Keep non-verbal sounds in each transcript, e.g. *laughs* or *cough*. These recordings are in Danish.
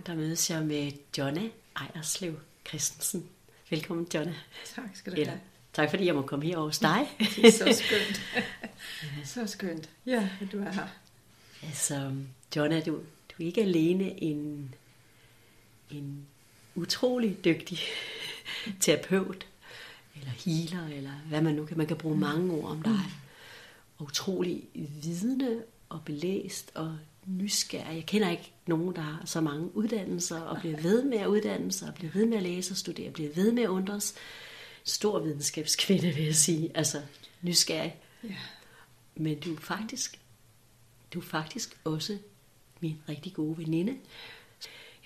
Gang der mødes jeg med Jonna Ejerslev Christensen. Velkommen, Jonna. Tak skal du Eller, have. tak fordi jeg må komme her hos dig. *laughs* Det er så skønt. så skønt. Ja, at du er her. altså, Jonna, du, du er ikke alene en, en utrolig dygtig *laughs* terapeut, eller healer, eller hvad man nu kan. Man kan bruge mange ord om dig. Og utrolig vidende og belæst og nysgerrig. Jeg kender ikke nogen, der har så mange uddannelser, og bliver ved med at uddanne sig, og bliver ved med at læse og studere, bliver ved med at undres. Stor videnskabskvinde, vil jeg sige. Altså, nysgerrig. Ja. Men du er faktisk, du er faktisk også min rigtig gode veninde.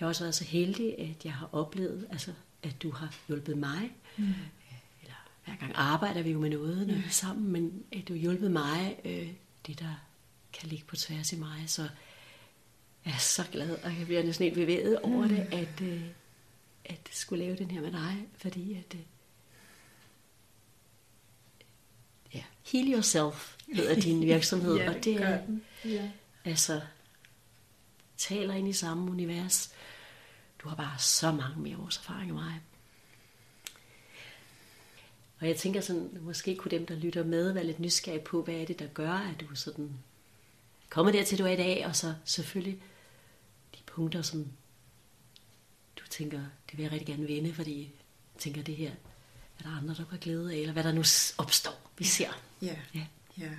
Jeg har også været så heldig, at jeg har oplevet, altså, at du har hjulpet mig. Mm. Eller hver gang arbejder vi jo med noget, når er sammen, men at du har hjulpet mig, øh, det der kan ligge på tværs i mig. Så jeg er så glad, og jeg bliver næsten helt bevæget over det, at, øh, at skulle lave den her med dig, fordi at, øh, ja, Heal Yourself hedder *laughs* din virksomhed, ja, og det er. Ja. altså, taler ind i samme univers. Du har bare så mange mere års erfaring end mig. Og jeg tænker sådan, måske kunne dem, der lytter med, være lidt nysgerrige på, hvad er det, der gør, at du sådan kommer dertil, du er i dag, og så selvfølgelig punkter, som du tænker, det vil jeg rigtig gerne vende, fordi jeg tænker, det her er der andre, der kan glæde af, eller hvad der nu opstår, vi ser. Ja. Ja. ja.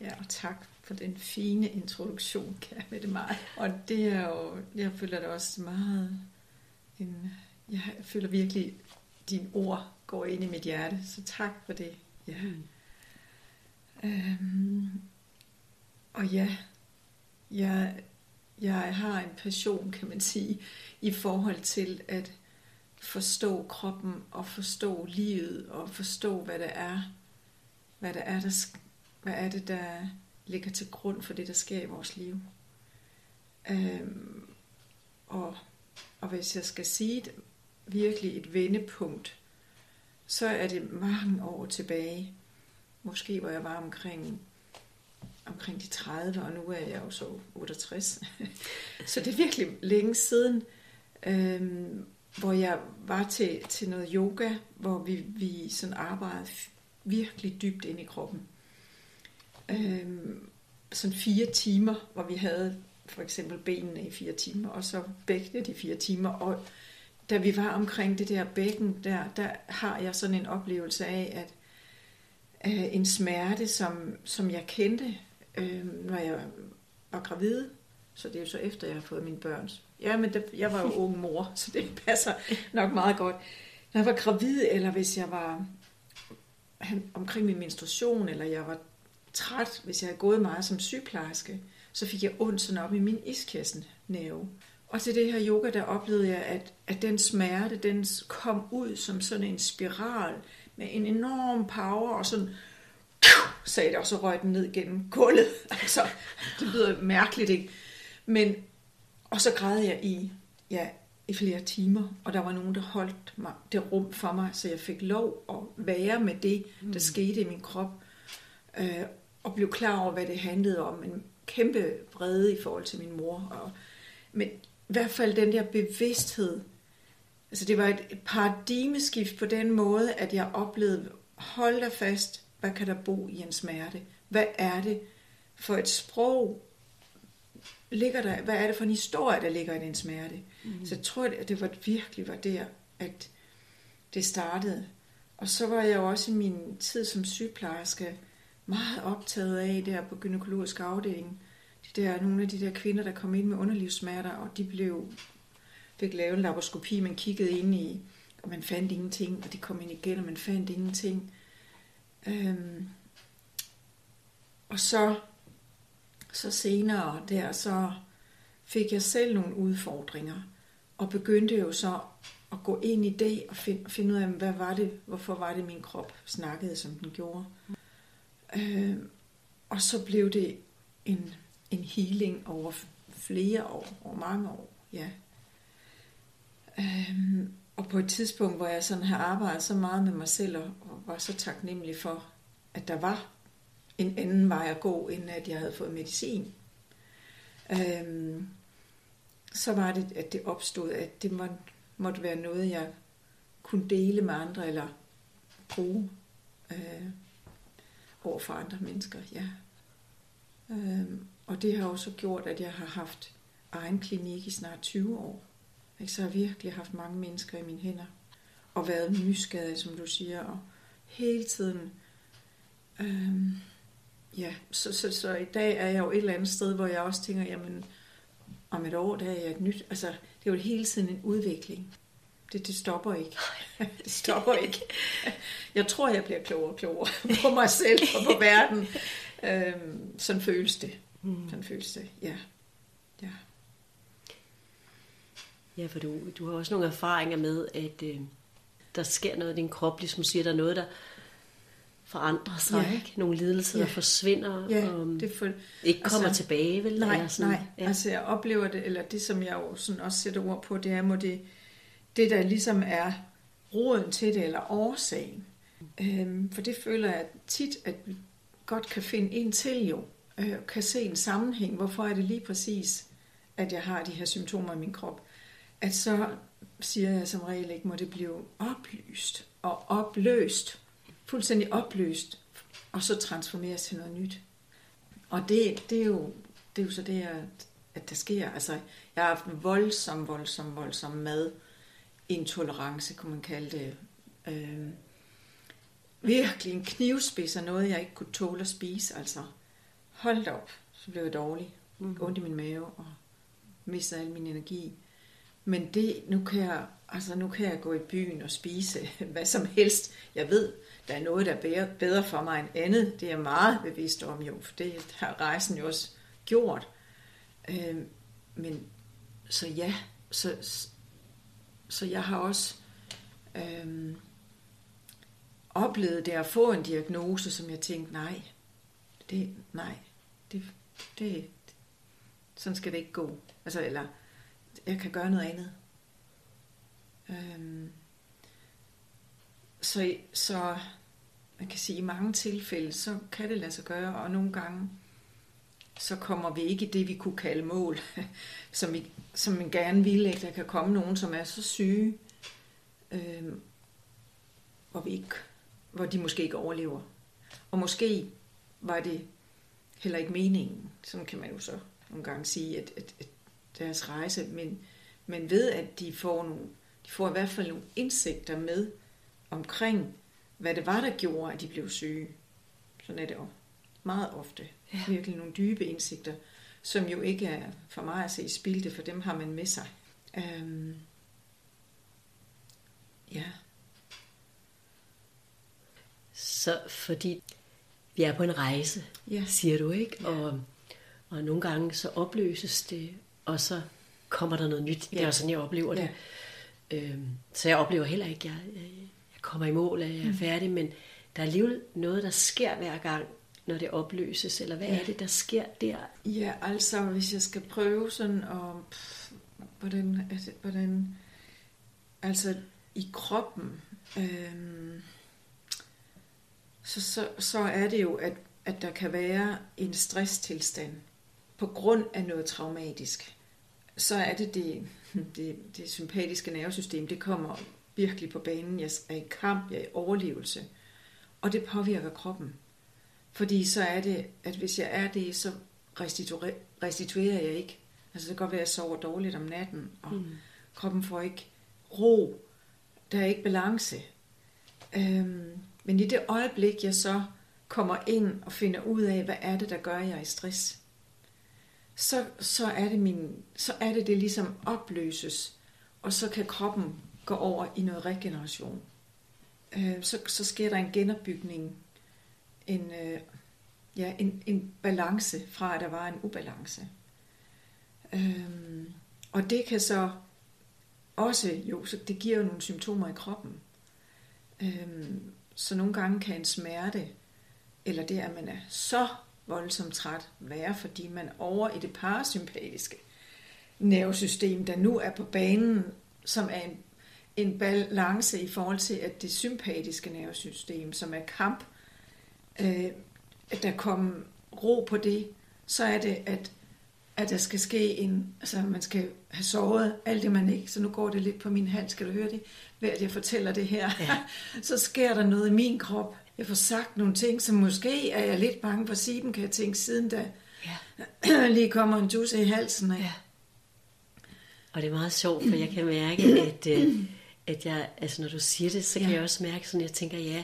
Ja, og tak for den fine introduktion, kære med det mig. Og det er jo, jeg føler det også meget, en, jeg føler virkelig, dine ord går ind i mit hjerte, så tak for det. Ja. Mm. Øhm, og ja, jeg, jeg har en passion, kan man sige, i forhold til at forstå kroppen og forstå livet og forstå, hvad det er, hvad det er, der, hvad er det, der ligger til grund for det, der sker i vores liv. Øhm, og, og hvis jeg skal sige det, virkelig et vendepunkt, så er det mange år tilbage. Måske hvor jeg var omkring, omkring de 30, og nu er jeg jo så 68. *laughs* så det er virkelig længe siden, øhm, hvor jeg var til, til noget yoga, hvor vi, vi sådan arbejdede virkelig dybt ind i kroppen. Øhm, sådan fire timer, hvor vi havde for eksempel benene i fire timer, og så bækkenet de fire timer. Og da vi var omkring det der bækken der, der har jeg sådan en oplevelse af, at øh, en smerte, som, som jeg kendte, øh, når jeg var gravid, så det er jo så efter, jeg har fået mine børn. Ja, men det, jeg var jo ung mor, *laughs* så det passer nok meget godt. Når jeg var gravid, eller hvis jeg var omkring min menstruation, eller jeg var træt, hvis jeg havde gået meget som sygeplejerske, så fik jeg ondt sådan op i min iskassen nerve. Og til det her yoga, der oplevede jeg, at, at den smerte, den kom ud som sådan en spiral med en enorm power, og sådan sagde det, og så røg den ned gennem gulvet. *laughs* Altså, det lyder mærkeligt, ikke? Men, og så græd jeg i, ja, i flere timer, og der var nogen, der holdt mig, det rum for mig, så jeg fik lov at være med det, der skete i min krop, øh, og blev klar over, hvad det handlede om. En kæmpe vrede i forhold til min mor. Og, men i hvert fald den der bevidsthed, altså det var et, paradigmeskift på den måde, at jeg oplevede, hold da fast, hvad kan der bo i en smerte? Hvad er det for et sprog, ligger der, hvad er det for en historie, der ligger i den smerte? Mm. Så jeg tror, at det var, virkelig var der, at det startede. Og så var jeg også i min tid som sygeplejerske meget optaget af der på gynækologisk afdeling. De der, nogle af de der kvinder, der kom ind med underlivssmerter, og de blev, fik lavet en laparoskopi, man kiggede ind i, og man fandt ingenting, og de kom ind igen, og man fandt ingenting. Øhm, og så, så senere der, så fik jeg selv nogle udfordringer, og begyndte jo så at gå ind i det og finde, finde ud af, hvad var det, hvorfor var det, min krop snakkede, som den gjorde. Øhm, og så blev det en, en healing over flere år, over mange år, ja. Øhm, og på et tidspunkt, hvor jeg sådan har arbejdet så meget med mig selv, og, var så taknemmelig for, at der var en anden vej at gå, end at jeg havde fået medicin. øhm, så var det, at det opstod, at det må, måtte være noget, jeg kunne dele med andre, eller bruge øh, over for andre mennesker, ja. Øhm, og det har også gjort, at jeg har haft egen klinik i snart 20 år. Ikke? Så jeg har virkelig haft mange mennesker i mine hænder. Og været nysgerrig, som du siger. Og hele tiden... Øhm, ja, så, så, så i dag er jeg jo et eller andet sted, hvor jeg også tænker, jamen, om et år, der er jeg et nyt... Altså, det er jo hele tiden en udvikling. Det, det stopper ikke. *laughs* det stopper ikke. Jeg tror, jeg bliver klogere og klogere på mig selv og på *laughs* verden. Øhm, sådan føles det. Mm. Sådan føles det, ja. ja. Ja, for du, du har også nogle erfaringer med, at øh, der sker noget i din krop, ligesom siger, der er noget, der forandrer sig, ja. ikke? Nogle lidelser, ja. der forsvinder, ja, og det for, ikke kommer altså, tilbage, vel? Nej, eller sådan, nej. Ja. Altså, jeg oplever det, eller det, som jeg jo sådan også sætter ord på, det er, må det, det der ligesom er roden til det, eller årsagen. Øhm, for det føler jeg tit, at vi godt kan finde ind til jo, øh, kan se en sammenhæng. Hvorfor er det lige præcis, at jeg har de her symptomer i min krop? At så siger jeg som regel ikke, må det blive oplyst og opløst. Fuldstændig opløst. Og så transformeres til noget nyt. Og det, det, er, jo, det er jo så det, at der sker. Altså, jeg har haft en voldsom, voldsom, voldsom mad intolerance, kunne man kalde det. Øh, virkelig en knivspids af noget, jeg ikke kunne tåle at spise. Altså, hold op, så blev jeg dårlig. Mm. Ondt i min mave og mistede al min energi. Men det, nu kan jeg, altså nu kan jeg gå i byen og spise *laughs* hvad som helst. Jeg ved, der er noget, der er bedre for mig end andet. Det er jeg meget bevidst om jo, for det har rejsen jo også gjort. Øh, men så ja, så, så jeg har også øh, oplevet det at få en diagnose, som jeg tænkte, nej, det, nej, det, det, sådan skal det ikke gå. Altså, eller, jeg kan gøre noget andet. Øhm, så, så man kan sige, i mange tilfælde, så kan det lade sig gøre, og nogle gange, så kommer vi ikke i det, vi kunne kalde mål, *laughs* som, vi, som man gerne ville. Ikke? Der kan komme nogen, som er så syge, øhm, hvor, vi ikke, hvor de måske ikke overlever. Og måske var det heller ikke meningen. Sådan kan man jo så nogle gange sige, at, at, at deres rejse, men, men ved at de får, nogle, de får i hvert fald nogle indsigter med omkring, hvad det var, der gjorde, at de blev syge. Sådan er det jo meget ofte. Ja. Virkelig nogle dybe indsigter, som jo ikke er for mig at se spildte, for dem har man med sig. Øhm, ja. Så fordi vi er på en rejse, ja. siger du ikke? Ja. Og, og nogle gange så opløses det, og så kommer der noget nyt. Ja. Det er sådan, jeg oplever det. Ja. Øhm, så jeg oplever heller ikke, at jeg, jeg kommer i mål, at jeg er mm. færdig, men der er alligevel noget, der sker hver gang, når det opløses, eller hvad ja. er det, der sker der? Ja, altså hvis jeg skal prøve sådan, og pff, hvordan, altså, hvordan, altså i kroppen, øhm, så, så, så er det jo, at, at der kan være en stresstilstand på grund af noget traumatisk. Så er det det, det, det sympatiske nervesystem, det kommer virkelig på banen. Jeg er i kamp, jeg er i overlevelse. Og det påvirker kroppen. Fordi så er det, at hvis jeg er det, så restituerer, restituerer jeg ikke. Altså det kan godt være, at jeg sover dårligt om natten, og mm. kroppen får ikke ro. Der er ikke balance. Øhm, men i det øjeblik, jeg så kommer ind og finder ud af, hvad er det, der gør, at jeg er i stress, så, så, er det min, så er det, det ligesom opløses, og så kan kroppen gå over i noget regeneration. Øh, så, så sker der en genopbygning, en, øh, ja, en, en balance fra, at der var en ubalance. Øh, og det kan så også, jo, så det giver jo nogle symptomer i kroppen. Øh, så nogle gange kan en smerte, eller det, at man er så voldsomt træt, være fordi man over i det parasympatiske nervesystem, der nu er på banen, som er en, en balance i forhold til, at det sympatiske nervesystem, som er kamp, øh, at der kommer ro på det, så er det, at, at der skal ske en, altså man skal have sovet alt det man ikke, så nu går det lidt på min hals, skal du høre det, ved at jeg fortæller det her, ja. *laughs* så sker der noget i min krop. Jeg får sagt nogle ting, som måske er jeg lidt bange for at sige dem, kan jeg tænke, siden da ja. *clears throat* lige kommer en juice i halsen. Af. Ja. Og det er meget sjovt, for jeg kan mærke, *clears throat* at, øh, at jeg, altså når du siger det, så kan ja. jeg også mærke sådan, jeg tænker, ja,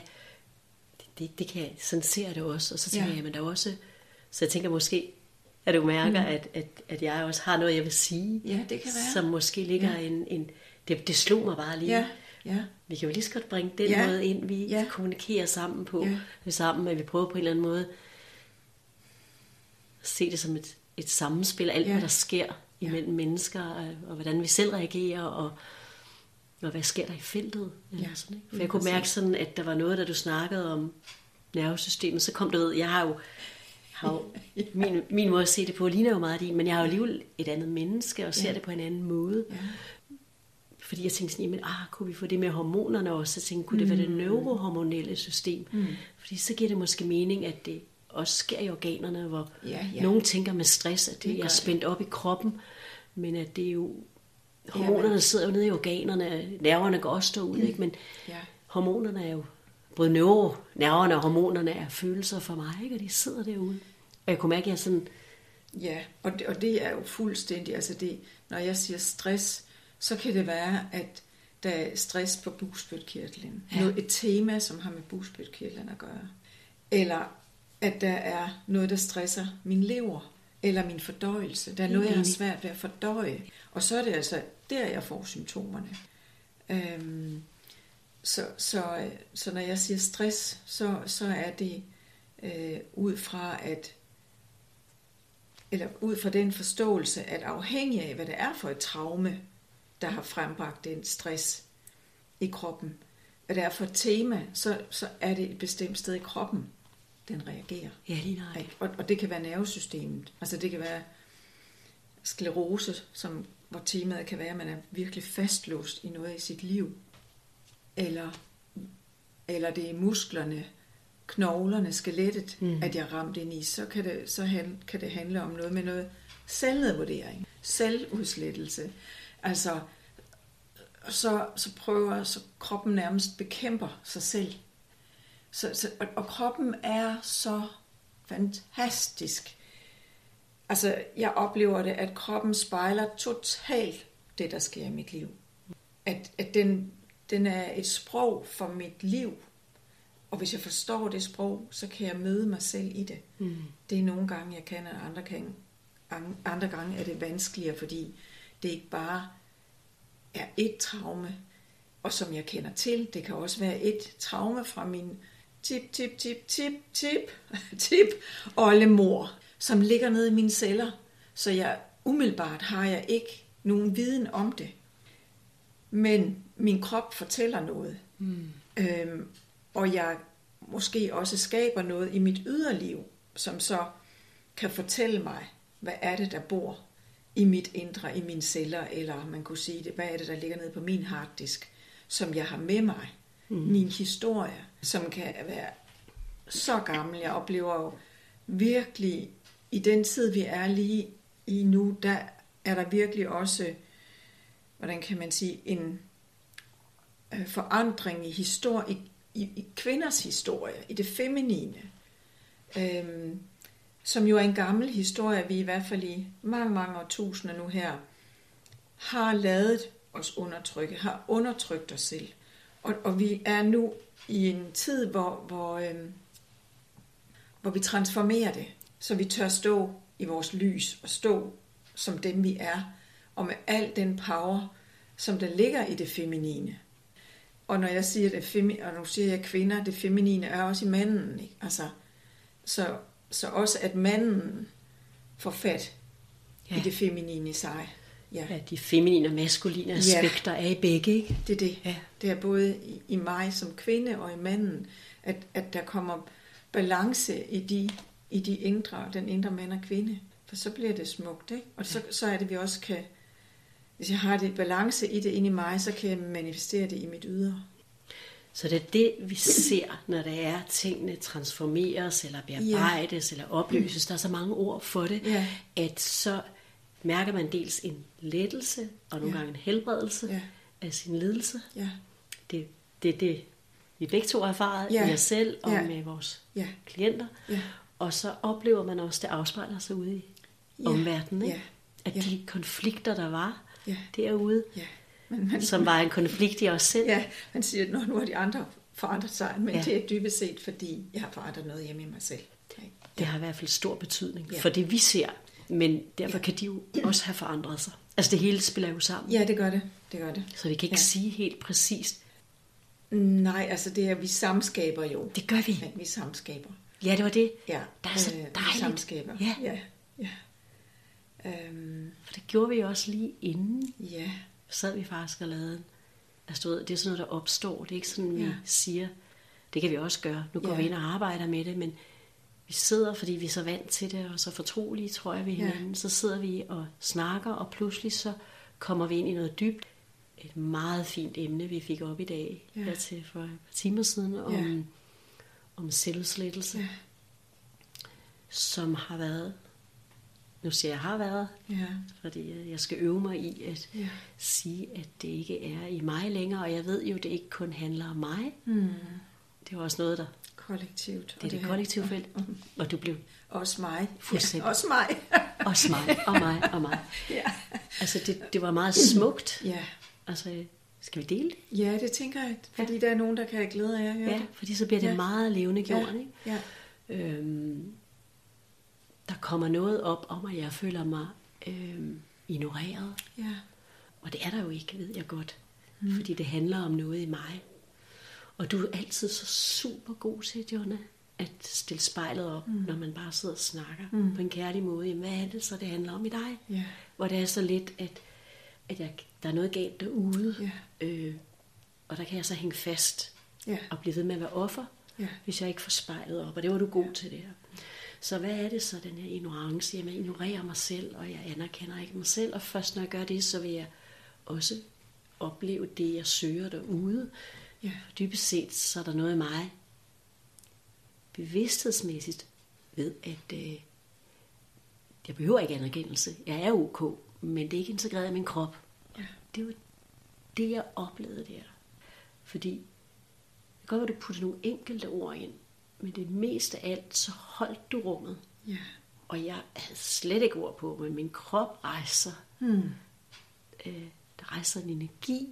det, det, det kan jeg, sådan ser jeg det også, og så tænker ja. jeg, men der er også, så jeg tænker måske, at du mærker, mm. at, at, at jeg også har noget, jeg vil sige. Ja, det kan være. Som måske ligger ja. en, en det, det slog mig bare lige. Ja. Ja. Vi kan jo lige så godt bringe den ja. måde ind, vi ja. kommunikerer sammen på, ja. sammen, at vi prøver på en eller anden måde at se det som et, et sammenspil, alt ja. hvad der sker imellem ja. mennesker, og, og hvordan vi selv reagerer, og, og hvad sker der i feltet. Eller ja. sådan, ikke? For jeg kunne mærke sådan, at der var noget, da du snakkede om nervesystemet, så kom du ved, jeg har jo har jo, *laughs* min, min måde at se det på ligner jo meget din, men jeg har jo alligevel et andet menneske, og ser ja. det på en anden måde. Ja. Fordi jeg tænkte sådan, jamen, ah, kunne vi få det med hormonerne også? Så tænkte kunne det være det mm. neurohormonelle system? Mm. Fordi så giver det måske mening, at det også sker i organerne, hvor ja, ja. nogen tænker med stress, at det, det er spændt op i kroppen, men at det er jo, hormonerne ja, sidder jo nede i organerne, nerverne går også derud, mm. ikke? men ja. hormonerne er jo, både neuro, nerverne og hormonerne er følelser for mig, ikke? og de sidder derude. Og jeg kunne mærke, at jeg sådan... Ja, og det, og det er jo fuldstændig, altså det, når jeg siger stress, så kan det være, at der er stress på bugspytkirtlen. Ja. Noget, et tema, som har med bugspytkirtlen at gøre. Eller at der er noget, der stresser min lever, eller min fordøjelse. Der er noget, jeg har svært ved at fordøje. Og så er det altså der, jeg får symptomerne. Øhm, så, så, så når jeg siger stress, så, så er det øh, ud fra at eller ud fra den forståelse, at afhængig af, hvad det er for et traume, der har frembragt den stress i kroppen, hvad det er for et tema, så, så er det et bestemt sted i kroppen, den reagerer. Ja, lige nej. Og, og det kan være nervesystemet. Altså det kan være sklerose, som, hvor temaet kan være, at man er virkelig fastlåst i noget i sit liv. Eller, eller det er musklerne, knoglerne, skelettet, mm. at jeg er ramt ind i. Så kan det, så han, kan det handle om noget med noget selvnedvurdering, selvudslettelse. Altså, så, så prøver så kroppen nærmest bekæmper sig selv. Så, så, og, og kroppen er så fantastisk. Altså, jeg oplever det, at kroppen spejler totalt det, der sker i mit liv. At, at den, den er et sprog for mit liv. Og hvis jeg forstår det sprog, så kan jeg møde mig selv i det. Mm. Det er nogle gange, jeg kan, og andre, kan, andre gange er det vanskeligere, fordi det ikke bare er et traume, og som jeg kender til. Det kan også være et traume fra min tip, tip, tip, tip, tip, *laughs* tip, oldemor, som ligger nede i mine celler. Så jeg umiddelbart har jeg ikke nogen viden om det. Men min krop fortæller noget. Mm. Øhm, og jeg måske også skaber noget i mit yderliv, som så kan fortælle mig, hvad er det, der bor i mit indre, i mine celler, eller man kunne sige hvad er det, der ligger nede på min harddisk, som jeg har med mig. Mm. Min historie, som kan være så gammel. Jeg oplever jo virkelig, i den tid, vi er lige i nu, der er der virkelig også, hvordan kan man sige, en øh, forandring i, historie, i, i, i kvinders historie, i det feminine. Øhm, som jo er en gammel historie, vi i hvert fald i mange, mange årtusinder nu her, har lavet os undertrykke, har undertrykt os selv. Og, og vi er nu i en tid, hvor, hvor, øhm, hvor vi transformerer det, så vi tør stå i vores lys og stå som dem vi er, og med al den power, som der ligger i det feminine. Og når jeg siger det femi- og nu siger jeg kvinder, det feminine er også i manden. Ikke? Altså, så så også at manden får fat ja. i det feminine i sig. Ja. ja, de feminine og maskuline aspekter ja. er i begge, ikke? Det er det. Ja. Det er både i, mig som kvinde og i manden, at, at der kommer balance i de, i de indre, den indre mand og kvinde. For så bliver det smukt, ikke? Og så, så er det, vi også kan, hvis jeg har det balance i det inde i mig, så kan jeg manifestere det i mit ydre. Så det er det, vi ser, når der er tingene transformeres, eller bearbejdes, ja. eller opløses. Der er så mange ord for det, ja. at så mærker man dels en lettelse, og nogle Ja. gange en helbredelse Ja. af sin lidelse. Ja. Det det, er det vi begge to har erfaret Ja. i os selv og Ja. med vores Ja. klienter. Ja. Og så oplever man også, det afspejler sig ude i Ja. omverdenen. Ikke? Ja. At Ja. de konflikter, der var Ja. derude, Ja. Men *laughs* man, som var en konflikt i os selv. ja, man siger, at nu, nu har de andre forandret sig, men Ja. ja. det er dybest set, fordi jeg har forandret noget hjemme i mig selv. Ikke? Det har i hvert fald stor betydning Ja. for det, vi ser. Men derfor kan de jo også have forandret sig. Altså det hele spiller jo sammen. Ja, det gør det. Det gør det. Så vi kan ikke Ja. sige helt præcist. Nej, altså det er, vi samskaber jo. Det gør vi. Ja, vi samskaber. Ja, det var det. Ja, Der er så øh, dejligt. samskaber. Ja. ja. ja. Øhm, For det gjorde vi også lige inden. ja. Sad vi faktisk og lavede en. Altså, du ved, det er sådan noget, der opstår. Det er ikke sådan, vi Ja. siger, det kan vi også gøre. Nu går Ja. vi ind og arbejder med det, men vi sidder, fordi vi er så vant til det, og så fortrolige, tror jeg, Ja. hinanden. Så sidder vi og snakker, og pludselig så kommer vi ind i noget dybt. Et meget fint emne, vi fik op i dag, Ja. her til for et par timer siden, om, Ja. om selvslettelse, Ja. som har været, nu siger jeg har været, Ja. fordi øh, jeg skal øve mig i at Ja. sige, at det ikke er i mig længere, og jeg ved jo, at det ikke kun handler om mig. Hmm. Det var også noget, der Kollektivt. det er det kollektive felt, og du blev Også mig. Fuldstændig. Ja, også mig. *laughs* også mig, og mig, og mig. *laughs* ja. Altså, det, det var meget smukt. *clears throat* ja. Altså, skal vi dele det? Ja, det tænker jeg, fordi der er nogen, der kan have glæde af at høre Ja, det. fordi så bliver det Ja. meget levende gjort, ja. ikke? Ja. Øhm, der kommer noget op om, at jeg føler mig øhm, ignoreret. Ja. Og det er der jo ikke, ved jeg godt. Mm. Fordi det handler om noget i mig. Og du er altid så super god til, Jonna, at stille spejlet op, mm. når man bare sidder og snakker mm. på en kærlig måde. Jamen, hvad er det så, det handler om i dig? Ja. Hvor det er så lidt, at, at jeg, der er noget galt derude. Ja. Øh, og der kan jeg så hænge fast Ja. og blive ved med at være offer, Ja. hvis jeg ikke får spejlet op. Og det var du god til det her. Så hvad er det så, den her ignorance? Jamen, jeg ignorerer mig selv, og jeg anerkender ikke mig selv. Og først når jeg gør det, så vil jeg også opleve det, jeg søger derude. Ja. Dybest set, så er der noget i mig, bevidsthedsmæssigt, ved at øh, jeg behøver ikke anerkendelse. Jeg er ok, men det er ikke integreret i min krop. Ja. Det var det, jeg oplevede der. Fordi det kan godt være, du putter nogle enkelte ord ind, men det meste af alt, så holdt du rummet. Ja. Og jeg havde slet ikke ord på, men min krop rejser. Hmm. Øh, der rejser en energi,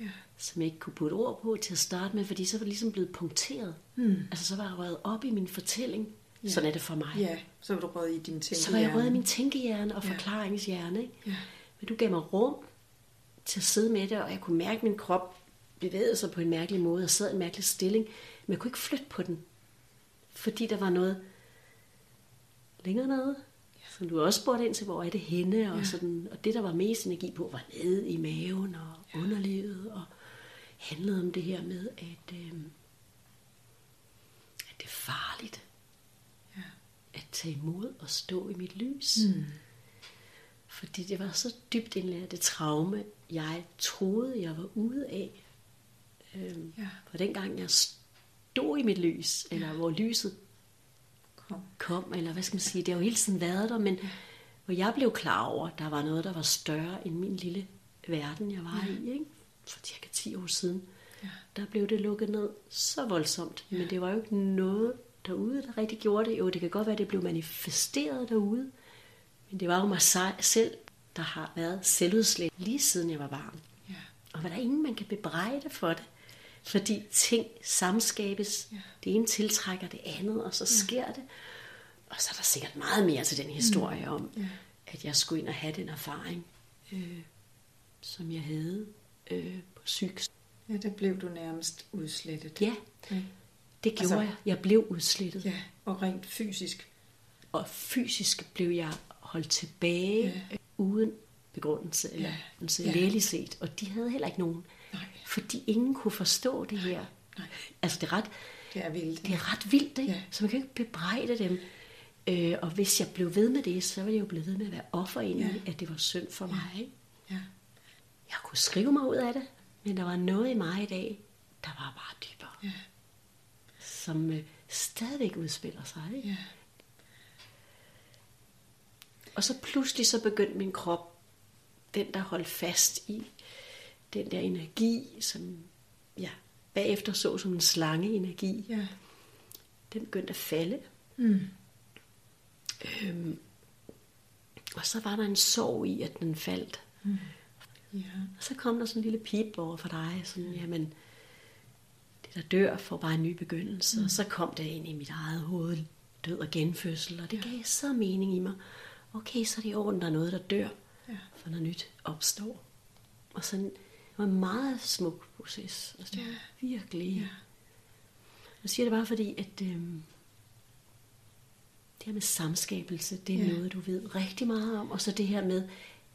Ja. som jeg ikke kunne putte ord på til at starte med, fordi så var det ligesom blevet punkteret. Hmm. Altså så var jeg røget op i min fortælling. Ja. Sådan er det for mig. Ja, så var du røget i din tænke. Så var jeg røget i min tænkehjerne og Ja. forklaringshjerne. Ikke? Ja. Men du gav mig rum til at sidde med det, og jeg kunne mærke, at min krop bevægede sig på en mærkelig måde og sad i en mærkelig stilling. Men jeg kunne ikke flytte på den, fordi der var noget længere nede, som du også spurgte ind til, hvor er det henne, og, sådan, og det, der var mest energi på, var nede i maven og underlivet, og handlede om det her med, at, øh, at det er farligt Ja. at tage imod og stå i mit lys. Mm. Fordi det var så dybt indlært det traume, jeg troede, jeg var ude af. Øhm, Ja. For dengang jeg stod i mit lys, eller hvor lyset Kom. kom, eller hvad skal man sige, det har jo hele tiden været der, men hvor jeg blev klar over, at der var noget, der var større end min lille verden, jeg var i, ikke? for cirka 10 år siden. Ja. Der blev det lukket ned så voldsomt, men det var jo ikke noget derude, der rigtig gjorde det. Jo, det kan godt være, at det blev manifesteret derude, men det var jo mig selv, der har været selvudslæt lige siden jeg var barn. Ja. Og var der ingen, man kan bebrejde for det. Fordi ting samskabes. Ja. Det ene tiltrækker det andet, og så sker det. Og så er der sikkert meget mere til den historie om, Ja. at jeg skulle ind og have den erfaring, øh, som jeg havde øh, på psyk. Ja, der blev du nærmest udslettet. Ja, Ja. det gjorde Altså- jeg. Jeg blev udslettet. ja. Og rent fysisk. Og fysisk blev jeg holdt tilbage Ja. ja. uden begrundelse eller Ja. ja. Ja. lægeligt set. Og de havde heller ikke nogen. Nej. Fordi ingen kunne forstå det her. Nej. Altså det er ret, Det er vildt. det er ret vildt, ikke? Ja. Så man kan ikke bebrejde dem. Øh, og hvis jeg blev ved med det, så ville jeg jo blive ved med at være offer ind i, Ja. at det var synd for mig. Ja. Jeg kunne skrive mig ud af det, men der var noget i mig i dag, der var bare dybere. Ja. Som øh, stadigvæk udspiller sig. Ikke? Ja. Og så pludselig så begyndte min krop, den der holdt fast i den der energi, som jeg bagefter så som en slange energi, Ja. den begyndte at falde. Mm. Øhm, og så var der en sorg i, at den faldt. Ja. Og så kom der sådan en lille pip over for dig, sådan, jamen, det der dør får bare en ny begyndelse. Mm. Og så kom det ind i mit eget hoved, død og genfødsel, og det gav så mening i mig. Okay, så er det i orden, der er noget, der dør, Ja. for noget nyt opstår. Og sådan, var en meget smuk proces. Altså, det var virkelig... Ja. Jeg siger det bare fordi, at øhm, det her med samskabelse, det er Ja. noget, du ved rigtig meget om. Og så det her med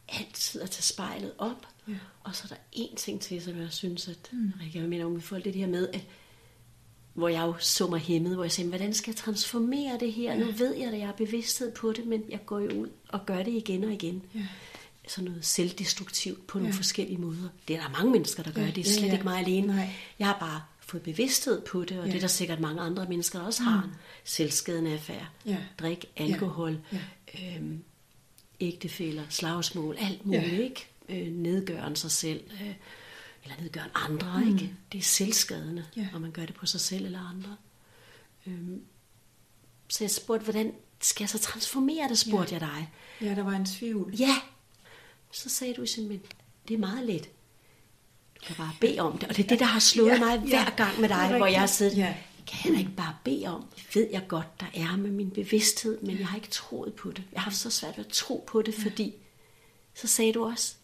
altid at tage spejlet op. Ja. Og så er der én ting til, som jeg synes, at mm. Rikke, jeg mener om i forhold det her med, at hvor jeg jo så mig hæmmet, hvor jeg sagde, hvordan skal jeg transformere det her? Ja. Nu ved jeg, at jeg har bevidsthed på det, men jeg går jo ud og gør det igen og igen. Ja. Sådan noget selvdestruktivt på nogle Ja. forskellige måder. Det er der mange mennesker, der gør. Ja, Det er ja, slet ja. ikke mig alene. Nej. Jeg har bare fået bevidsthed på det, og Ja. det er der sikkert mange andre mennesker, der også har. Selvskadende affære, Ja. drik, alkohol, Ja. Øhm, ægtefæller, slagsmål, alt muligt, Ja. ikke? Øh, nedgøren sig selv, øh, eller nedgøren andre, mm. ikke? Det er selvskadende, Ja. når man gør det på sig selv eller andre. Øhm, så jeg spurgte, hvordan skal jeg så transformere det, spurgte ja. jeg dig. ja, der var en tvivl. Ja. Så sagde du simpelthen, det er meget let. Du kan bare bede om det. Og det er det, der har slået Ja, ja, mig ja. hver gang med Det dig, hvor jeg har siddet. Ja. Kan jeg da ikke bare bede om? Det ved jeg godt, der er med min bevidsthed, men jeg har ikke troet på det. Jeg har haft så svært ved at tro på det, fordi så sagde du også,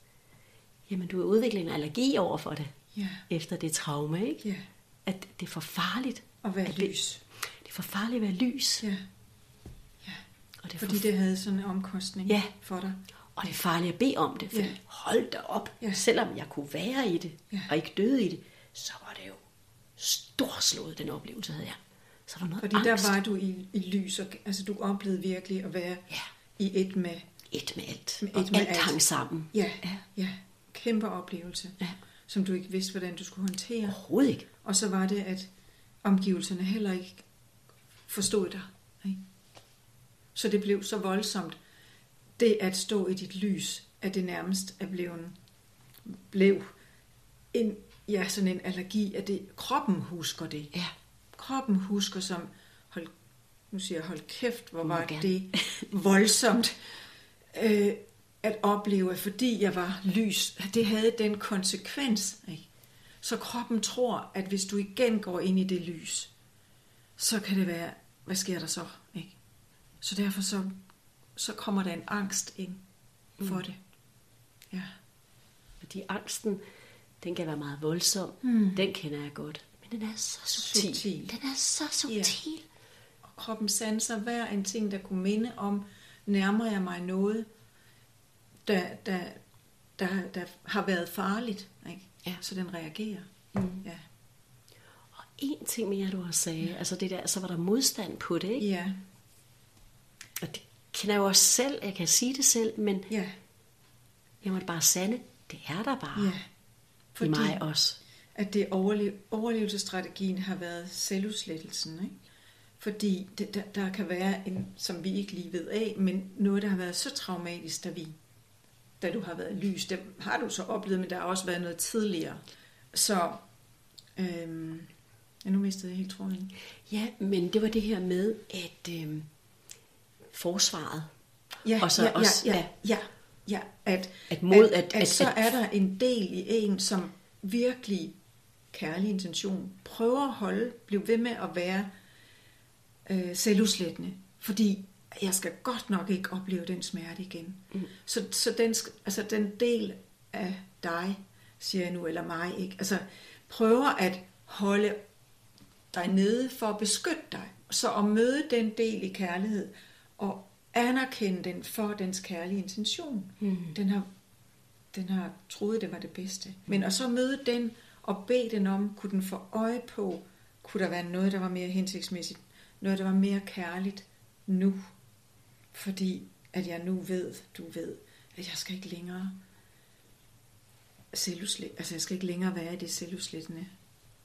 jamen du har udviklet en allergi over for det, Ja. efter det traume, ikke? Ja. At det er for farligt. At være at det- lys. Det er for farligt at være lys. Ja. Og det Fordi for det havde sådan en omkostning Ja. for dig. Og det er farligt at bede om det, for Ja. hold da op. Ja. Selvom jeg kunne være i det, Ja. og ikke døde i det, så var det jo storslået, den oplevelse havde jeg. Så var der noget Fordi angst. der var du i, i lys, og, altså du oplevede virkelig at være Ja. i et med, Et med alt. Med og et med alt, alt. hang sammen. ja, ja. ja, kæmpe oplevelse, Ja. som du ikke vidste, hvordan du skulle håndtere. Overhovedet ikke. Og så var det, at omgivelserne heller ikke forstod dig. Ikke? Så det blev så voldsomt. Det at stå i dit lys, at det nærmest er blevet, blev en, ja, sådan en allergi, at det, kroppen husker det. Ja. Kroppen husker som, hold, nu siger jeg, hold kæft, hvor var gerne. det *laughs* voldsomt øh, at opleve, fordi jeg var lys, det havde den konsekvens. Ikke? Så kroppen tror, at hvis du igen går ind i det lys, så kan det være, hvad sker der så? Ikke? Så derfor så, så kommer der en angst ind for Mm. det. Ja. Fordi angsten, den kan være meget voldsom. Mm. Den kender jeg godt. Men den er så subtil. Subtil. Den er så subtil. Og kroppen sanser hver en ting, der kunne minde om, nærmer jeg mig noget, der, der, der, der har været farligt. Ikke? Ja. Så den reagerer. Mm. Ja. Og en ting mere, du har sagt, altså det der, så var der modstand på det, ikke? Ja. Kender jeg jo også selv, jeg kan sige det selv, men Ja. jeg måtte bare sande, det er der bare ja. i Fordi mig også. at det overlev, overlevelsesstrategien har været selvudslettelsen. Ikke? Fordi det, der, der kan være en, som vi ikke lige ved af, men noget, der har været så traumatisk, da vi da du har været lys, det har du så oplevet, men der har også været noget tidligere. Så, øhm, ja, nu mistede jeg helt tråden. Ja, men det var det her med, at øhm, forsvaret, Ja, Og så ja, også- ja, ja, ja. ja, at, At mod- at, at- at, at- så er der en del i en, som virkelig kærlig intention prøver at holde, blive ved med at være øh, selvudslættende, fordi jeg skal godt nok ikke opleve den smerte igen. Mm. Så, så den, altså den del af dig, siger jeg nu, eller mig, ikke? Altså prøver at holde dig nede for at beskytte dig. Så at møde den del i kærlighed og anerkende den for dens kærlige intention. Mm. Den, har, den har troet, det var det bedste. Men at så møde den og bede den om, kunne den få øje på, kunne der være noget, der var mere hensigtsmæssigt, noget, der var mere kærligt nu. Fordi at jeg nu ved, du ved, at jeg skal ikke længere selvudslæt, altså jeg skal ikke længere være i det selvudslættende.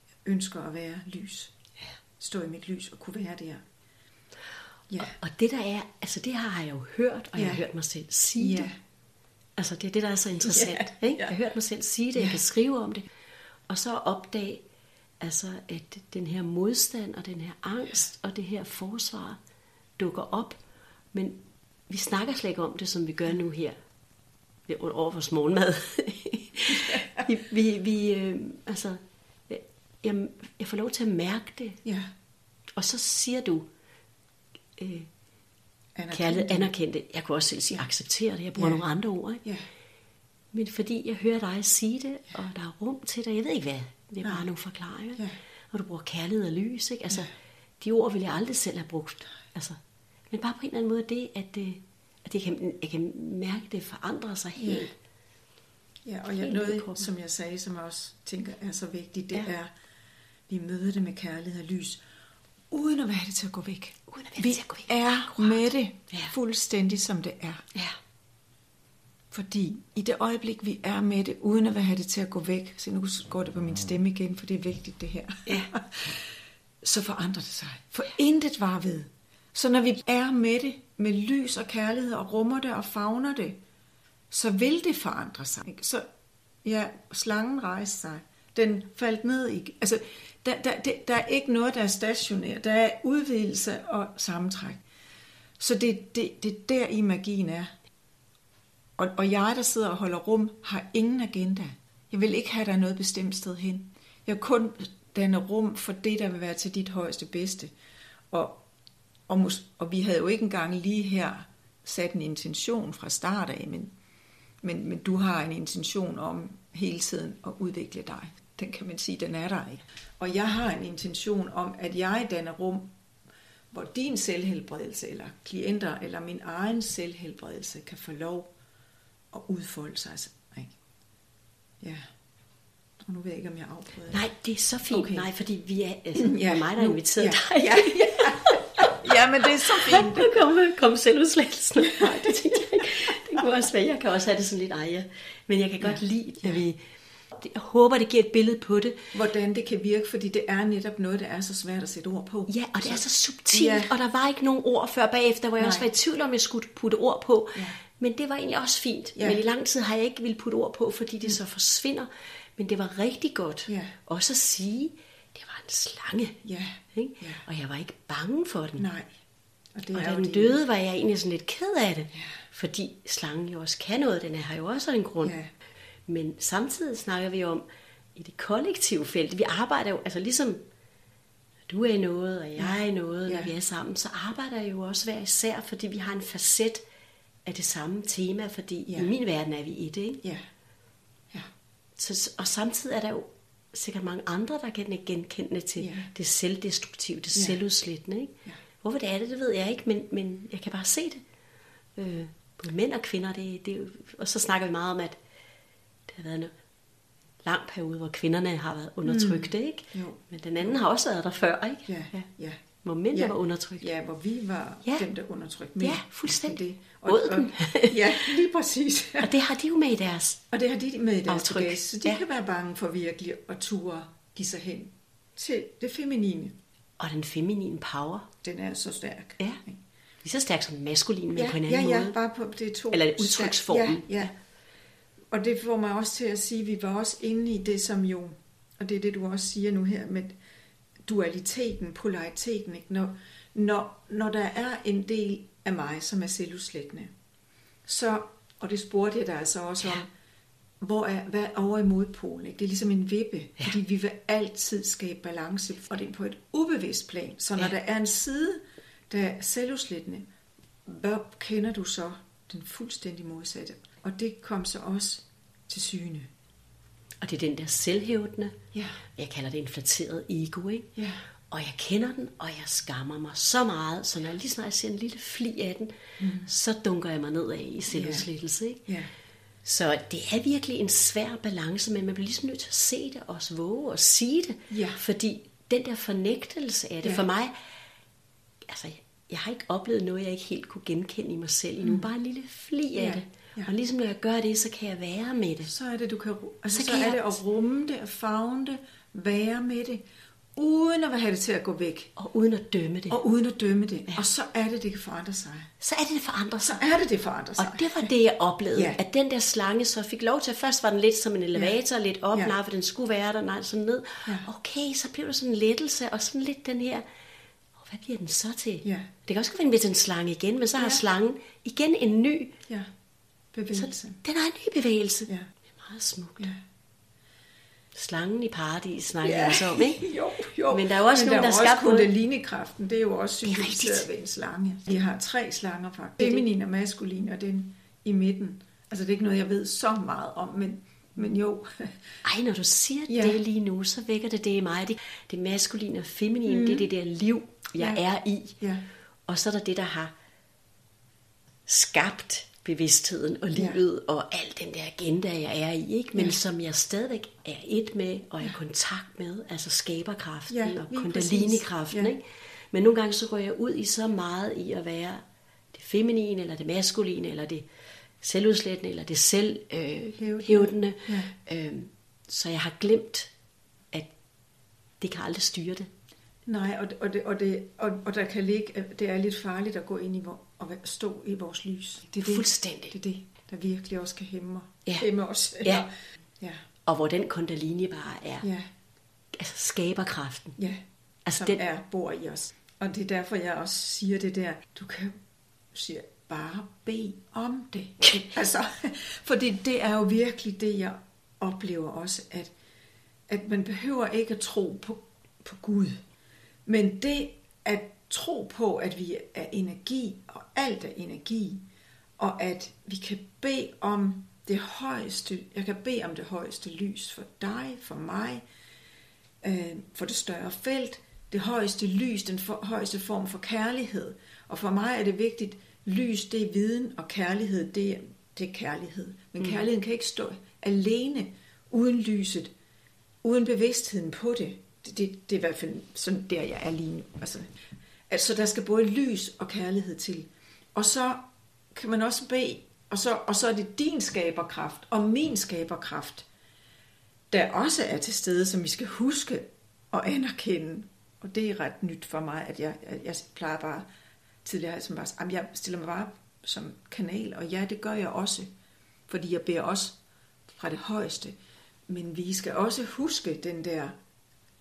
Jeg ønsker at være lys. Stå i mit lys og kunne være der. Ja. Og, og det der er, altså det har jeg jo hørt, og ja. jeg har Ja. hørt mig selv sige Ja. det. Altså det er det, der er så interessant. Ja, Ikke? ja. Jeg har hørt mig selv sige det, jeg kan skrive om det. Og så opdage, altså, at den her modstand og den her angst og det her forsvar dukker op. Men vi snakker slet ikke om det, som vi gør nu her over vores morgenmad. *laughs* vi, vi, vi øh, altså, jeg, jeg får lov til at mærke det. Ja. Og så siger du, øh, Anerkend kærlighed, det. anerkendte. Jeg kunne også selv sige, acceptere det. Jeg bruger Ja. nogle andre ord. Ikke? Ja. Men fordi jeg hører dig sige det, og der er rum til det. Jeg ved ikke hvad. Det er Nej. bare nogle forklaringer. Ja. Og du bruger kærlighed og lys. Ikke? Altså, De ord ville jeg aldrig selv have brugt. Altså, men bare på en eller anden måde det, at, det, at jeg, kan, jeg kan mærke, at det forandrer sig helt. Ja, og jeg, noget, som jeg sagde, som jeg også tænker er så vigtigt, det Ja. ja. er, vi møder det med kærlighed og lys, uden at være det til at gå væk. Uden at være vi det til at gå væk. er Akkurat. med det Ja. fuldstændig, som det er. Ja. Fordi i det øjeblik, vi er med det, uden at have det til at gå væk, så nu går det på min stemme igen, for det er vigtigt det her, Ja. *laughs* så forandrer det sig. For intet var ved. Så når vi er med det, med lys og kærlighed, og rummer det og fagner det, så vil det forandre sig. Så ja, slangen rejste sig. Den faldt ned i... Altså, der, der, der, der er ikke noget, der er stationært. Der er udvidelse og sammentræk. Så det, det, det er der i magien er. Og, og jeg, der sidder og holder rum, har ingen agenda. Jeg vil ikke have dig noget bestemt sted hen. Jeg kun danne rum for det, der vil være til dit højeste bedste. Og, og, mus, og vi havde jo ikke engang lige her sat en intention fra start af, men, men, men du har en intention om hele tiden at udvikle dig. Den kan man sige, den er der ikke. Og jeg har en intention om, at jeg danner rum, hvor din selvhelbredelse, eller klienter, eller min egen selvhelbredelse, kan få lov at udfolde sig. Ikke? Ja. Og nu ved jeg ikke, om jeg afbryder. Nej, det er så fint. Okay. Nej, fordi vi er, altså, *laughs* ja, Ja, mig, der har inviteret ja, dig. ja, ja, men det er så fint. *laughs* Nu kommer kom selvudslættelsen. Nej, det tænkte jeg ikke. Det kunne også være. Jeg kan også have det sådan lidt ejer. Men jeg kan godt lide, at vi... Jeg håber, det giver et billede på det. Hvordan det kan virke, fordi det er netop noget, der er så svært at sætte ord på. Ja, og det er så subtilt, Ja. og der var ikke nogen ord før bagefter, hvor jeg Nej. også var i tvivl om, jeg skulle putte ord på. Ja. Men det var egentlig også fint. Ja. Men i lang tid har jeg ikke ville putte ord på, fordi det så forsvinder. Men det var rigtig godt Ja. også at sige, det var en slange. Ja. Ikke? Ja. Og jeg var ikke bange for den. Nej. Og det Og da den det- døde, var jeg egentlig sådan lidt ked af det. Ja. Fordi slangen jo også kan noget. Den her jo også en grund. Ja. Men samtidig snakker vi om, i det kollektive felt, vi arbejder jo, altså ligesom du er noget, og jeg er noget, Ja. når vi er sammen, så arbejder jeg jo også hver især, fordi vi har en facet af det samme tema, fordi Ja. i min verden er vi i det, ikke? Ja. Ja. Så, og samtidig er der jo sikkert mange andre, der kan genkende til Ja. det selvdestruktive, det Ja. selvudslættende. Ikke? Ja. Hvorfor det er det, det ved jeg ikke, men, men jeg kan bare se det. Øh, både mænd og kvinder, det, det, og så snakker vi meget om, at det har været en lang periode, hvor kvinderne har været undertrykte, mm. ikke? Jo. Men den anden har også været der før, ikke? Ja. Ja. Hvor mænd ja. var undertrykt. Ja, hvor vi var Ja. dem, der undertrykte Ja, mænd. fuldstændig. Det. Båden. ja, lige præcis. *laughs* Og det har de jo med i deres. Og det har de med i deres Aftryk. bagage, så de Ja. ja. kan være bange for virkelig at ture give sig hen til det feminine. Og den feminine power. Den er så stærk. Ja. Lige så stærk som den maskuline, men ja, på en ja, anden ja, måde. bare på det to. Eller udtryksformen. Ja, ja. Og det får mig også til at sige, at vi var også inde i det, som jo, og det er det, du også siger nu her, med dualiteten, polariteten. Ikke? Når, når, når der er en del af mig, som er selvudslættende, så, og det spurgte jeg dig altså også om, hvor er, hvad er over i modpolen? Ikke? Det er ligesom en vippe, ja. fordi vi vil altid skabe balance, og det er på et ubevidst plan. Så når Ja. ja. der er en side, der er selvudslættende, hvor kender du så den fuldstændig modsatte? Og det kom så også til syne. Og det er den der selvhævdende. Ja. Jeg kalder det inflateret ego, ikke? Ja. Og jeg kender den, og jeg skammer mig så meget, så når jeg lige snart ser en lille fli af den, mm. så dunker jeg mig nedad i selvudslettelse, ikke? Ja. Så det er virkelig en svær balance, men man bliver ligesom nødt til at se det, og også våge og sige det. Ja. Fordi den der fornægtelse af det, Ja. for mig, altså jeg har ikke oplevet noget, jeg ikke helt kunne genkende i mig selv endnu. Mm. Bare en lille fli af Ja. det. Ja. Og ligesom når jeg gør det, så kan jeg være med det. Så er det, du kan, altså, Så så, kan så er jeg- det at rumme det, at favne det, være med det, uden at have det til at gå væk, Og uden at dømme det. og uden at dømme det. Ja. Og så er det, det kan forandre sig. Så er det, det forandrer Så sig. er det, det forandrer sig. Og det var det, jeg oplevede. Ja. At den der slange så fik lov til, først var den lidt som en elevator, lidt op, Ja. nej, for den skulle være der, nej, sådan ned. Ja. Okay, så blev der sådan en lettelse, og sådan lidt den her, "Åh, hvad bliver den så til? Ja. Det kan også være, at den bliver til en slange igen, men så har Ja. slangen igen en ny, Ja, så bevægelse. den har en ny bevægelse. Ja. Det er meget smukt. Ja. Slangen i paradis snakker ja. også om, ikke? *laughs* jo, jo. Men der er jo også Men nogen, der er har også skabt noget. kundalini-kraften. Det er jo også er symboliseret ved en slange. Vi har tre slanger faktisk. Er. Feminin og maskulin, og den i midten. Altså det er ikke noget, jeg ved så meget om, men, men jo. *laughs* Ej, når du siger Ja. det lige nu, så vækker det det i mig. Det, det maskuline og feminine, mm. det er det der liv, jeg ja. er i. Ja. Og så er der det, der har skabt bevidstheden og livet ja. og al den der agenda, jeg er i, ikke? men Ja. som jeg stadigvæk er et med og er i kontakt med, altså skaberkraften Ja, og kundalini-kraften. Ja. Ikke? Men nogle gange så går jeg ud i så meget i at være det feminine, eller det maskuline, eller det selvudslættende, eller det selvhævdende. Øh. Ja. Øhm, så jeg har glemt, at det kan aldrig styre det. Nej, og, og, det, og, det, og, og der kan ligge, det er lidt farligt at gå ind i vor, være- stå i vores lys. Det er det, Fuldstændig. Det er det, der virkelig også kan hæmme, Ja. hæmme os. Ja. ja. Og hvor den kundalini bare er, Ja. altså skaberkraften. Ja, Altså som den- er, bor i os. Og det er derfor, jeg også siger det der, du kan siger, bare bede om det. *laughs* altså, fordi det er jo virkelig det, jeg oplever også, at, at man behøver ikke at tro på, på Gud. Men det at tro på, at vi er energi, og alt er energi, og at vi kan bede om det højeste, jeg kan bede om det højeste lys for dig, for mig, øh, for det større felt, det højeste lys, den for, højeste form for kærlighed. Og for mig er det vigtigt, lys det er viden, og kærlighed det er, det er kærlighed. Men mm. kærligheden kan ikke stå alene uden lyset, uden bevidstheden på det. Det, det, det er i hvert fald sådan der, jeg er lige nu. Altså, altså der skal både lys og kærlighed til. Og så kan man også bede, og så, og så er det din skaberkraft og min skaberkraft, der også er til stede, som vi skal huske og anerkende. Og det er ret nyt for mig, at jeg, at jeg plejer bare tidligere, som bare, jamen, jeg stiller mig bare som kanal, og ja, det gør jeg også, fordi jeg beder også fra det højeste. Men vi skal også huske den der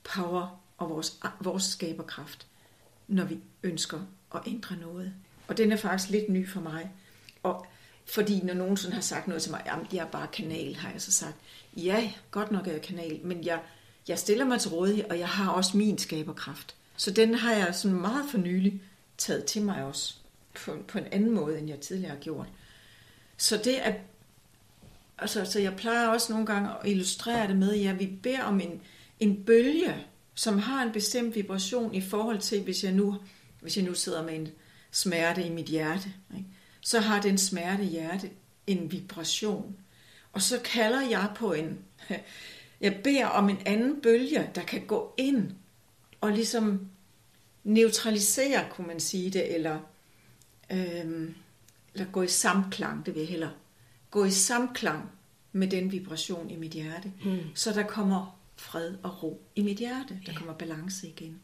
power og vores, vores skaberkraft, når vi ønsker at ændre noget. Og den er faktisk lidt ny for mig. Og fordi når nogen sådan har sagt noget til mig, jamen jeg er bare kanal, har jeg så sagt, ja, godt nok er jeg kanal, men jeg, jeg stiller mig til rådighed, og jeg har også min skaberkraft. Så den har jeg sådan meget for nylig taget til mig også, på, på en anden måde, end jeg tidligere har gjort. Så det at altså, så jeg plejer også nogle gange at illustrere det med, at ja, vi beder om en, en bølge, som har en bestemt vibration i forhold til, hvis jeg nu, hvis jeg nu sidder med en smerte i mit hjerte, ikke? så har den smerte i hjerte en vibration. Og så kalder jeg på en, *laughs* jeg beder om en anden bølge, der kan gå ind og ligesom neutralisere, kunne man sige det, eller, øhm, eller gå i samklang, det vil jeg hellere. Gå i samklang med den vibration i mit hjerte, mm. så der kommer fred og ro i mit hjerte. Der kommer balance igen.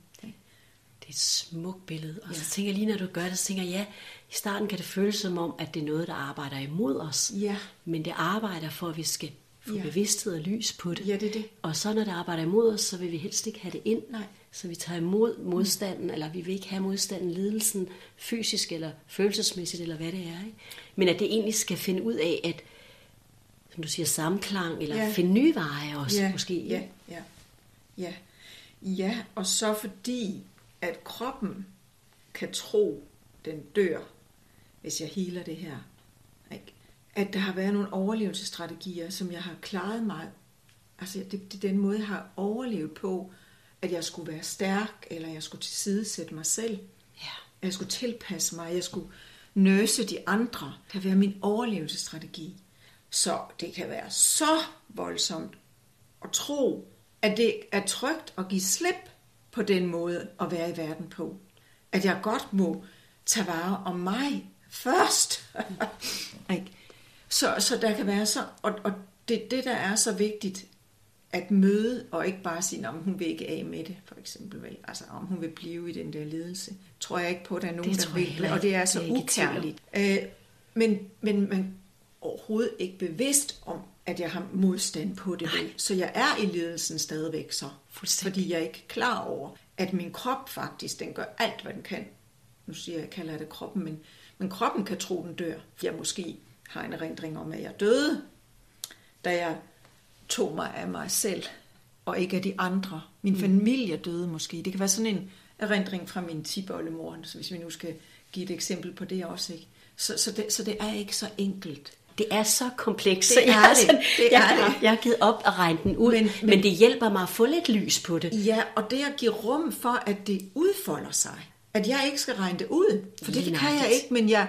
Det er et smukt billede. Og ja. så tænker jeg lige, når du gør det, så tænker jeg, ja, i starten kan det føles som om, at det er noget, der arbejder imod os. Ja. Men det arbejder for, at vi skal få Ja. ja. bevidsthed og lys på det. Ja, det er det. Og så når det arbejder imod os, så vil vi helst ikke have det ind. Nej. Så vi tager imod modstanden, mm. eller vi vil ikke have modstanden, lidelsen, fysisk eller følelsesmæssigt, eller hvad det er. Ikke? Men at det egentlig skal finde ud af, at som du siger, samklang, eller Ja. finde nye veje også, ja, måske. Ja, ja, ja. Ja, og så fordi, at kroppen kan tro, den dør, hvis jeg healer det her. Ikke? At der har været nogle overlevelsesstrategier, som jeg har klaret mig. Altså, det, det den måde, jeg har overlevet på, at jeg skulle være stærk, eller jeg skulle tilsidesætte mig selv. Ja. Jeg skulle tilpasse mig, jeg skulle nøse de andre. Det kan være min overlevelsesstrategi. Så det kan være så voldsomt at tro, at det er trygt at give slip på den måde at være i verden på. At jeg godt må tage vare om mig først. *laughs* Ikke? så, så der kan være så, og, og det, det der er så vigtigt, at møde, og ikke bare sige, om hun vil ikke af med det, for eksempel. Vel? Altså, om hun vil blive i den der ledelse. Tror jeg ikke på, at der er nogen, Det der vil. Og det er så om. ukærligt. Øh, men, men man overhovedet ikke bevidst om, at jeg har modstand på det. vel? Så jeg er i ledelsen stadigvæk så. Fordi jeg er ikke klar over, at min krop faktisk, den gør alt, hvad den kan. Nu siger jeg, jeg kalder det kroppen, men, men kroppen kan tro, den dør. Jeg måske har en erindring om, at jeg døde, da jeg tog mig af mig selv, og ikke af de andre. Min mm. familie døde måske. Det kan være sådan en erindring fra min tiboldemor, så hvis vi nu skal give et eksempel på det også. Ikke? Så, så, det, så det er ikke så enkelt. Det er så komplekst, Det så jeg, er det. sådan- Det jeg, er har, det. jeg har givet op at regne den ud, Men- men, men- det hjælper mig at få lidt lys på det. Ja, og det at give rum for, at det udfolder sig. At jeg ikke skal regne det ud. For det Lige kan jeg ikke, men jeg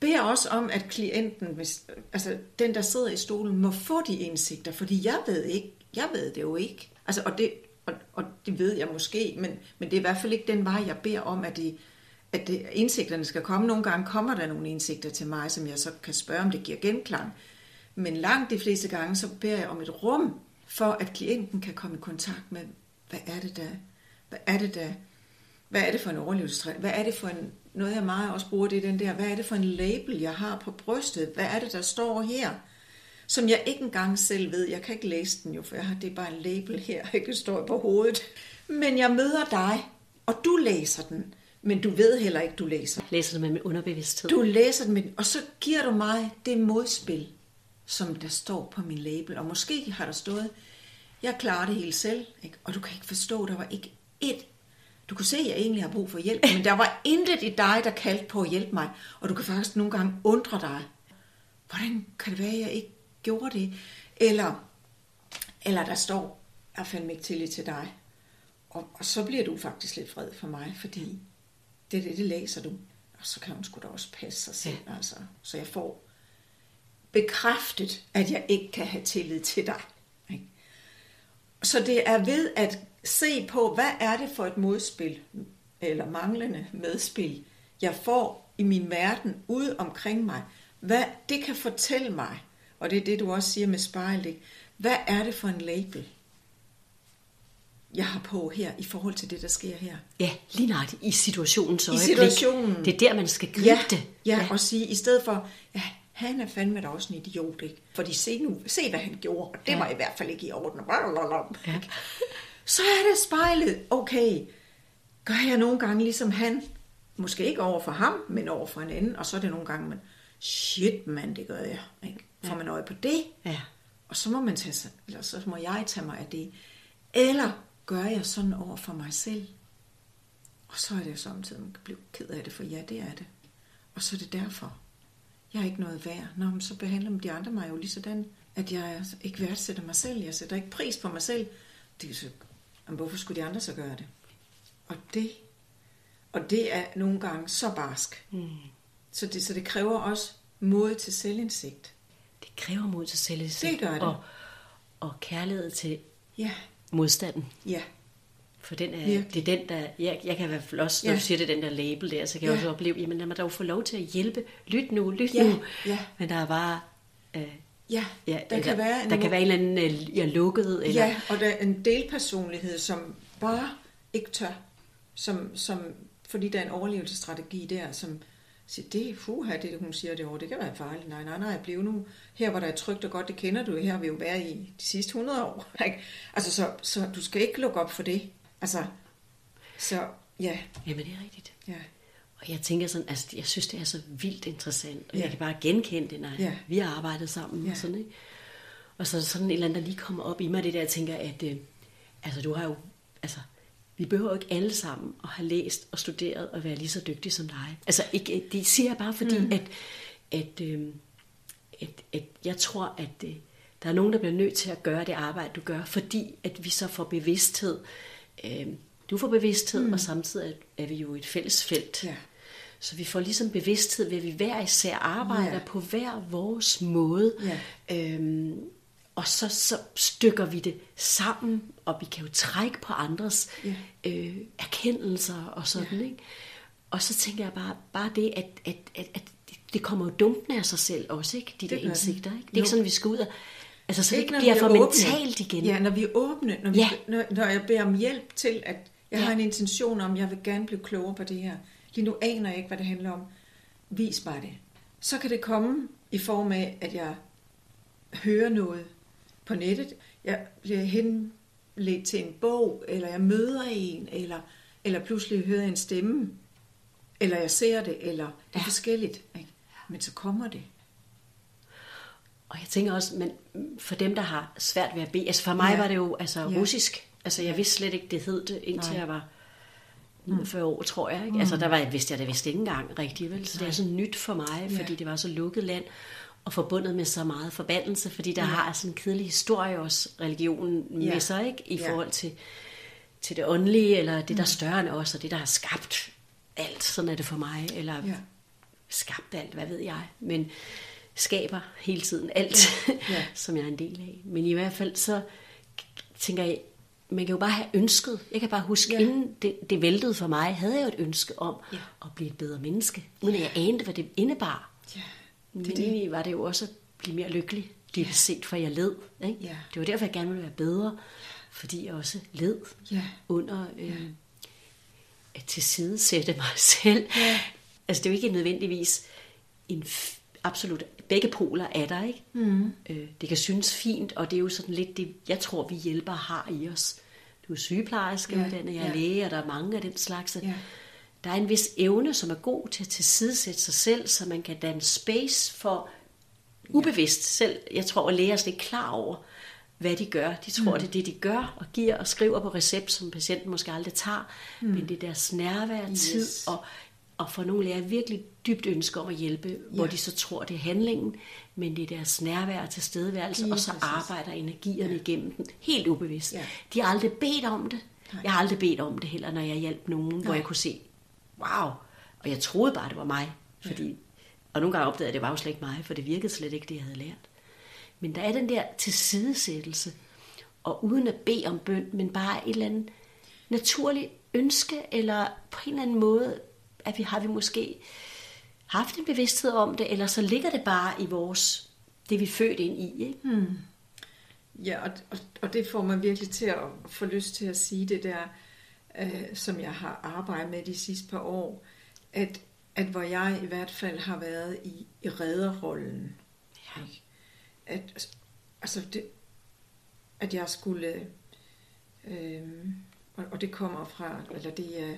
beder også om, at klienten, hvis, altså den, der sidder i stolen, må få de indsigter. Fordi jeg ved ikke, jeg ved det jo ikke. Altså, og, det, og, og det ved jeg måske, men, men det er i hvert fald ikke den vej, jeg beder om, at, det, at det, indsigterne skal komme. Nogle gange kommer der nogle indsigter til mig, som jeg så kan spørge, om det giver genklang. Men langt de fleste gange, så beder jeg om et rum, for at klienten kan komme i kontakt med, hvad er det der, hvad er det der, hvad er det for en overlevelsesstrategi, hvad er det for en, noget jeg meget også bruger, det er den der, hvad er det for en label, jeg har på brystet, hvad er det, der står her, som jeg ikke engang selv ved, jeg kan ikke læse den jo, for jeg har, det er bare en label her, *laughs* ikke står på hovedet, men jeg møder dig, og du læser den, men du ved heller ikke, du læser Læser det med min underbevidsthed. du læser den, med- og så giver du mig det modspil, som der står på min label. Og måske har der stået, jeg klarer det helt selv, ikke? og du kan ikke forstå, der var ikke et. Du kunne se, at jeg egentlig har brug for hjælp, men der var intet i dig, der kaldte på at hjælpe mig. Og du kan faktisk nogle gange undre dig. Hvordan kan det være, at jeg ikke gjorde det? Eller, eller der står, jeg har fandme ikke tillid til dig. Og, og så bliver du faktisk lidt fred for mig, fordi det, det, det læser du. Og så kan hun sgu da også passe sig selv. Ja. Altså. Så jeg får bekræftet, at jeg ikke kan have tillid til dig. Ikke? Så det er ved at se på, hvad er det for et modspil, eller manglende medspil, jeg får i min verden ude omkring mig. Hvad det kan fortælle mig, og det er det, du også siger med spejl, ikke? hvad er det for en label, jeg har på her, i forhold til det, der sker her? Ja, lige nøjagtigt. I situationens I øjeblik. situationen. Det er der, man skal gribe ja, det. Ja, ja, og sige, i stedet for, ja, han er fandme da også en idiot, ikke? Fordi se nu, se hvad han gjorde, og det Ja. var i hvert fald ikke i orden. Ja. *laughs* Så er det spejlet, okay, gør jeg nogle gange ligesom han, måske ikke over for ham, men over for en anden, og så er det nogle gange, man, shit mand, det gør jeg, ikke? Får man øje på det, Ja. og så må man tage sig, eller så må jeg tage mig af det. Eller gør jeg sådan over for mig selv? Og så er det jo samtidig, man kan blive ked af det, for ja, det er det. Og så er det derfor. Jeg er ikke noget værd. Nå, men så behandler de andre mig jo lige sådan, at jeg ikke værdsætter mig selv. Jeg sætter ikke pris på mig selv. Det er så, jamen, hvorfor skulle de andre så gøre det? Og det, og det er nogle gange så barsk. Mm. Så, det, så det kræver også mod til selvindsigt. Det kræver mod til selvindsigt. Det gør det. Og, og kærlighed til Ja, modstanden. ja, For den er, Virkelig. det er den, der... Jeg, jeg kan i hvert fald også, når Ja. du siger det, den der label der, så kan jeg Ja. også opleve, jamen lad mig dog få lov til at hjælpe. Lyt nu, lyt Ja, nu. ja. Men der er bare... Øh, ja. ja, der kan være en der kan være en eller anden, øh, jeg er lukket, eller... Ja, og der er en delpersonlighed, som bare ikke tør. Som, som, fordi der er en overlevelsesstrategi der, som siger, det er fuha, det hun siger det over, det kan være farligt. Nej, nej, nej, bliv nu her, hvor der er trygt og godt, det kender du, her har vi jo været i de sidste 100 år. *laughs* Ikke? Altså, så, så du skal ikke lukke op for det. Altså, så ja, Jamen, det er rigtigt. ja, Og jeg tænker sådan, altså, jeg synes, det er så vildt interessant, og Ja. jeg kan bare genkende det, når Ja. vi har arbejdet sammen Ja. og sådan, ikke? Og så er der sådan et eller andet, der lige kommer op i mig, det der, jeg tænker, at øh, altså, du har jo, altså, vi behøver ikke alle sammen at have læst og studeret og være lige så dygtige som dig. Altså, ikke, det siger jeg bare fordi, mm. at, at, øh, at, at jeg tror, at øh, der er nogen, der bliver nødt til at gøre det arbejde, du gør, fordi at vi så får bevidsthed. Øh, du får bevidsthed, mm. og samtidig er, er vi jo et fælles felt. Ja. Så vi får ligesom bevidsthed ved, at vi hver især arbejder Ja. på hver vores måde. Ja. Øhm, og så, så stykker vi det sammen, og vi kan jo trække på andres Ja. øh, erkendelser og sådan, Ja. ikke? Og så tænker jeg bare, bare det, at, at, at, at det- kommer jo dumpende af sig selv også, ikke? De der Det det. indsigter, ikke? Det er Jo. ikke sådan, vi skal ud og Altså, så det Ikke, bliver er for åbne. mentalt igen. Ja, når vi er åbne, når, vi, Ja. når, når jeg beder om hjælp til, at jeg Ja. har en intention om, jeg vil gerne blive klogere på det her. Lige nu aner jeg ikke, hvad det handler om. Vis mig det. Så kan det komme i form af, at jeg hører noget på nettet. Jeg bliver henledt til en bog, eller jeg møder en, eller, eller pludselig hører jeg en stemme, eller jeg ser det, eller det er Ja. forskelligt. Ikke? Men så kommer det. Og jeg tænker også, men for dem, der har svært ved at bede, altså for mig Ja. var det jo altså Ja. russisk. Altså jeg vidste slet ikke, det hed det, indtil Nej. jeg var 49 år, tror jeg. Ikke? Altså der var, vidste jeg det vist ikke engang rigtigt, vel? Så det er så nyt for mig, Ja. fordi det var så lukket land og forbundet med så meget forbandelse, fordi der har sådan en kedelig historie også, religionen med Ja. sig, ikke? I Ja. forhold til, til det åndelige, eller det, der er større end os, og det, der har skabt alt. Sådan er det for mig. Eller Ja. skabt alt, hvad ved jeg, men skaber hele tiden alt, Ja. *laughs* som jeg er en del af. Men i hvert fald så tænker jeg, man kan jo bare have ønsket. Jeg kan bare huske, Ja. ja. inden det, det væltede for mig, havde jeg jo et ønske om Ja. at blive et bedre menneske, uden at jeg anede, hvad det indebar. Ja, Men det det. var det jo også at blive mere lykkelig, dybest set, for jeg led. Ikke? Ja. Det var derfor, jeg gerne ville være bedre, fordi jeg også led Ja. under øh, at tilsidesætte mig *laughs* selv. Ja. Altså det er jo ikke nødvendigvis en f- absolut, begge poler er der, ikke? Mm. Øh, det kan synes fint, og det er jo sådan lidt det, jeg tror, vi hjælper har i os. Du er sygeplejerske, Ja, ja. uddannet, jeg er ja. læge, og der er mange af den slags. Ja. Der er en vis evne, som er god til at tilsidesætte sig selv, så man kan danne space for ubevidst selv. Jeg tror, at læger er slet ikke klar over, hvad de gør. De tror, mm. det er det, de gør og giver og skriver på recept, som patienten måske aldrig tager. Mm. Men det er deres nærvær, tid Yes. og, og for nogle læger virkelig dybt ønske om at hjælpe, ja. hvor de så tror, det er handlingen, men det er deres nærvær og tilstedeværelse, Lige og så præcis. arbejder energierne ja. igennem den, helt ubevidst. Ja. De har aldrig bedt om det. Nej. Jeg har aldrig bedt om det heller, når jeg hjalp nogen, hvor Nej. jeg kunne se, wow, og jeg troede bare, det var mig, fordi, og nogle gange opdagede jeg, at det var jo slet ikke mig, for det virkede slet ikke, det jeg havde lært. Men der er den der tilsidesættelse, og uden at bede om bøn, men bare et eller andet naturligt ønske, eller på en eller anden måde, at vi har vi måske haft en bevidsthed om det, eller så ligger det bare i vores, det vi er født ind i. Ikke? Hmm. Ja, og, og, og det får mig virkelig til at få lyst til at sige det der, øh, som jeg har arbejdet med de sidste par år, at, at hvor jeg i hvert fald har været i, i redderrollen. Ja. Ikke? At, altså det, at jeg skulle, øh, og, og det kommer fra, eller det er,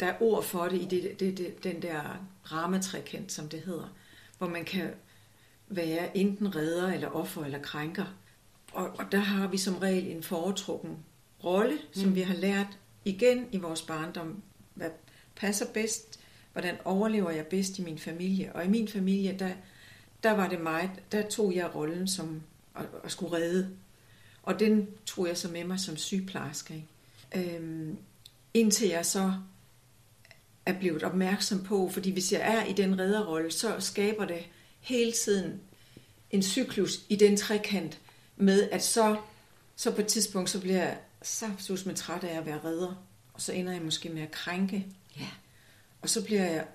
der er ord for det i det, det, det, den der rametrækant, som det hedder, hvor man kan være enten redder eller offer eller krænker. Og, og der har vi som regel en foretrukken rolle, som vi har lært igen i vores barndom. Hvad passer bedst? Hvordan overlever jeg bedst i min familie? Og i min familie, der, der var det mig, der tog jeg rollen som at, at skulle redde. Og den tog jeg så med mig som sygeplejerske. Ikke? Øhm, indtil jeg så er blevet opmærksom på, fordi hvis jeg er i den redderrolle, så skaber det hele tiden en cyklus i den trekant med, at så, så på et tidspunkt, så bliver jeg saftsus med træt af at være redder, og så ender jeg måske med at krænke, Ja. og så bliver jeg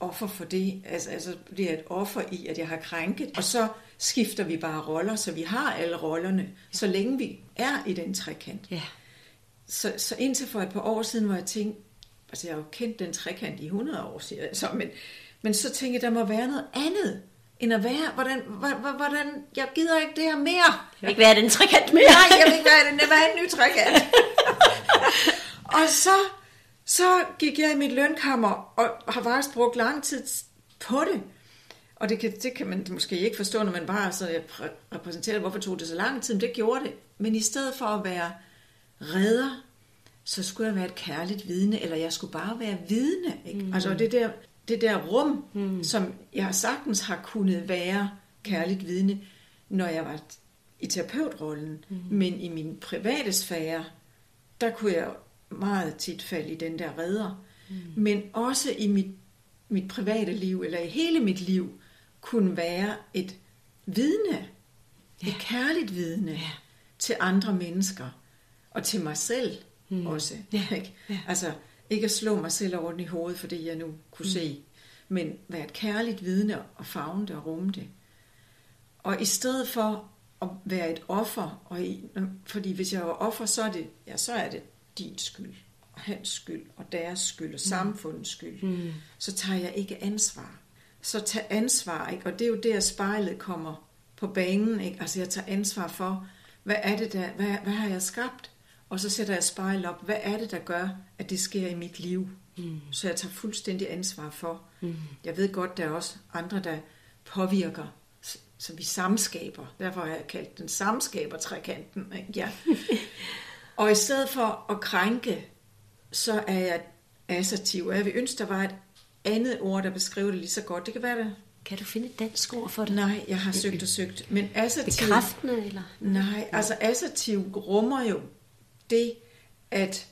offer for det, altså, altså bliver jeg et offer i, at jeg har krænket, og så skifter vi bare roller, så vi har alle rollerne, så længe vi er i den trekant. Ja. Så, så indtil for et par år siden, hvor jeg tænkte, altså jeg har jo kendt den trekant i 100 år, siger jeg så, men, men så tænkte jeg, der må være noget andet, end at være, hvordan, hvordan, hvordan jeg gider ikke det her mere. Jeg vil ikke være den trekant mere. Nej, jeg vil ikke være det, jeg vil have en ny trekant. *laughs* og så, så gik jeg i mit lønkammer, og har faktisk brugt lang tid på det. Og det kan, det kan man måske ikke forstå, når man bare så repræsenterer, hvorfor tog det så lang tid, men det gjorde det. Men i stedet for at være redder, så skulle jeg være et kærligt vidne, eller jeg skulle bare være vidne. Ikke? Mm. Altså det der, det der rum, mm. som jeg sagtens har kunnet være kærligt vidne, når jeg var i terapeutrollen. Mm. Men i min private sfære, der kunne jeg meget tit falde i den der redder. Mm. Men også i mit, mit private liv, eller i hele mit liv, kunne være et vidne. Ja. Et kærligt vidne ja. til andre mennesker. Og til mig selv mm. også. Ja. Ikke? Ja. Altså, ikke at slå mig selv over den i hovedet, fordi jeg nu kunne mm. se, men være et kærligt vidne og fagne det og rumme det. Og i stedet for at være et offer, og i, fordi hvis jeg er offer, så er det, ja, så er det din skyld, og hans skyld, og deres skyld, og samfundets skyld. Mm. Så tager jeg ikke ansvar. Så tag ansvar, ikke? og det er jo der spejlet kommer på banen. Ikke? Altså jeg tager ansvar for, hvad er det der, hvad, hvad har jeg skabt? Og så sætter jeg spejl op, hvad er det, der gør, at det sker i mit liv? Mm. Så jeg tager fuldstændig ansvar for. Mm. Jeg ved godt, der er også andre, der påvirker, så vi samskaber. Derfor har jeg kaldt den samskaber-trekanten. Ja. *laughs* og i stedet for at krænke, så er jeg assertiv. Og jeg vil ønske, der var et andet ord, der beskriver det lige så godt. Det kan være det. Kan du finde et dansk ord for det? Nej, jeg har søgt og søgt. Men assertiv... Bekræftende, eller? Nej, altså assertiv rummer jo det, at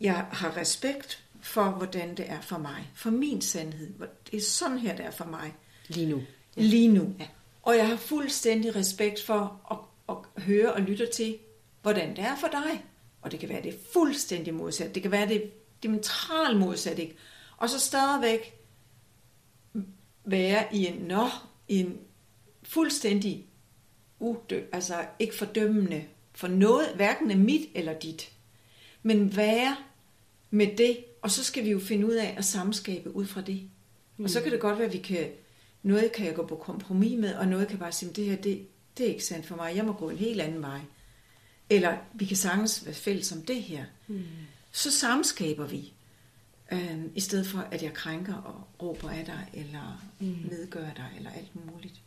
jeg har respekt for, hvordan det er for mig. For min sandhed. Det er sådan her, det er for mig. Lige nu. Ja. Lige nu. Ja. Og jeg har fuldstændig respekt for at, at høre og lytte til, hvordan det er for dig. Og det kan være det fuldstændig modsat. Det kan være det diametralt modsat. Ikke? Og så stadigvæk være i en, nå, i en fuldstændig udø, altså ikke fordømmende for noget, hverken af mit eller dit, men være med det, og så skal vi jo finde ud af at samskabe ud fra det. Mm. Og så kan det godt være, at vi kan, noget kan jeg gå på kompromis med, og noget kan bare sige, det her, det, det er ikke sandt for mig, jeg må gå en helt anden vej. Eller vi kan sagtens være fælles om det her. Mm. Så samskaber vi. Øh, I stedet for, at jeg krænker og råber af dig, eller mm. nedgør dig, eller alt muligt.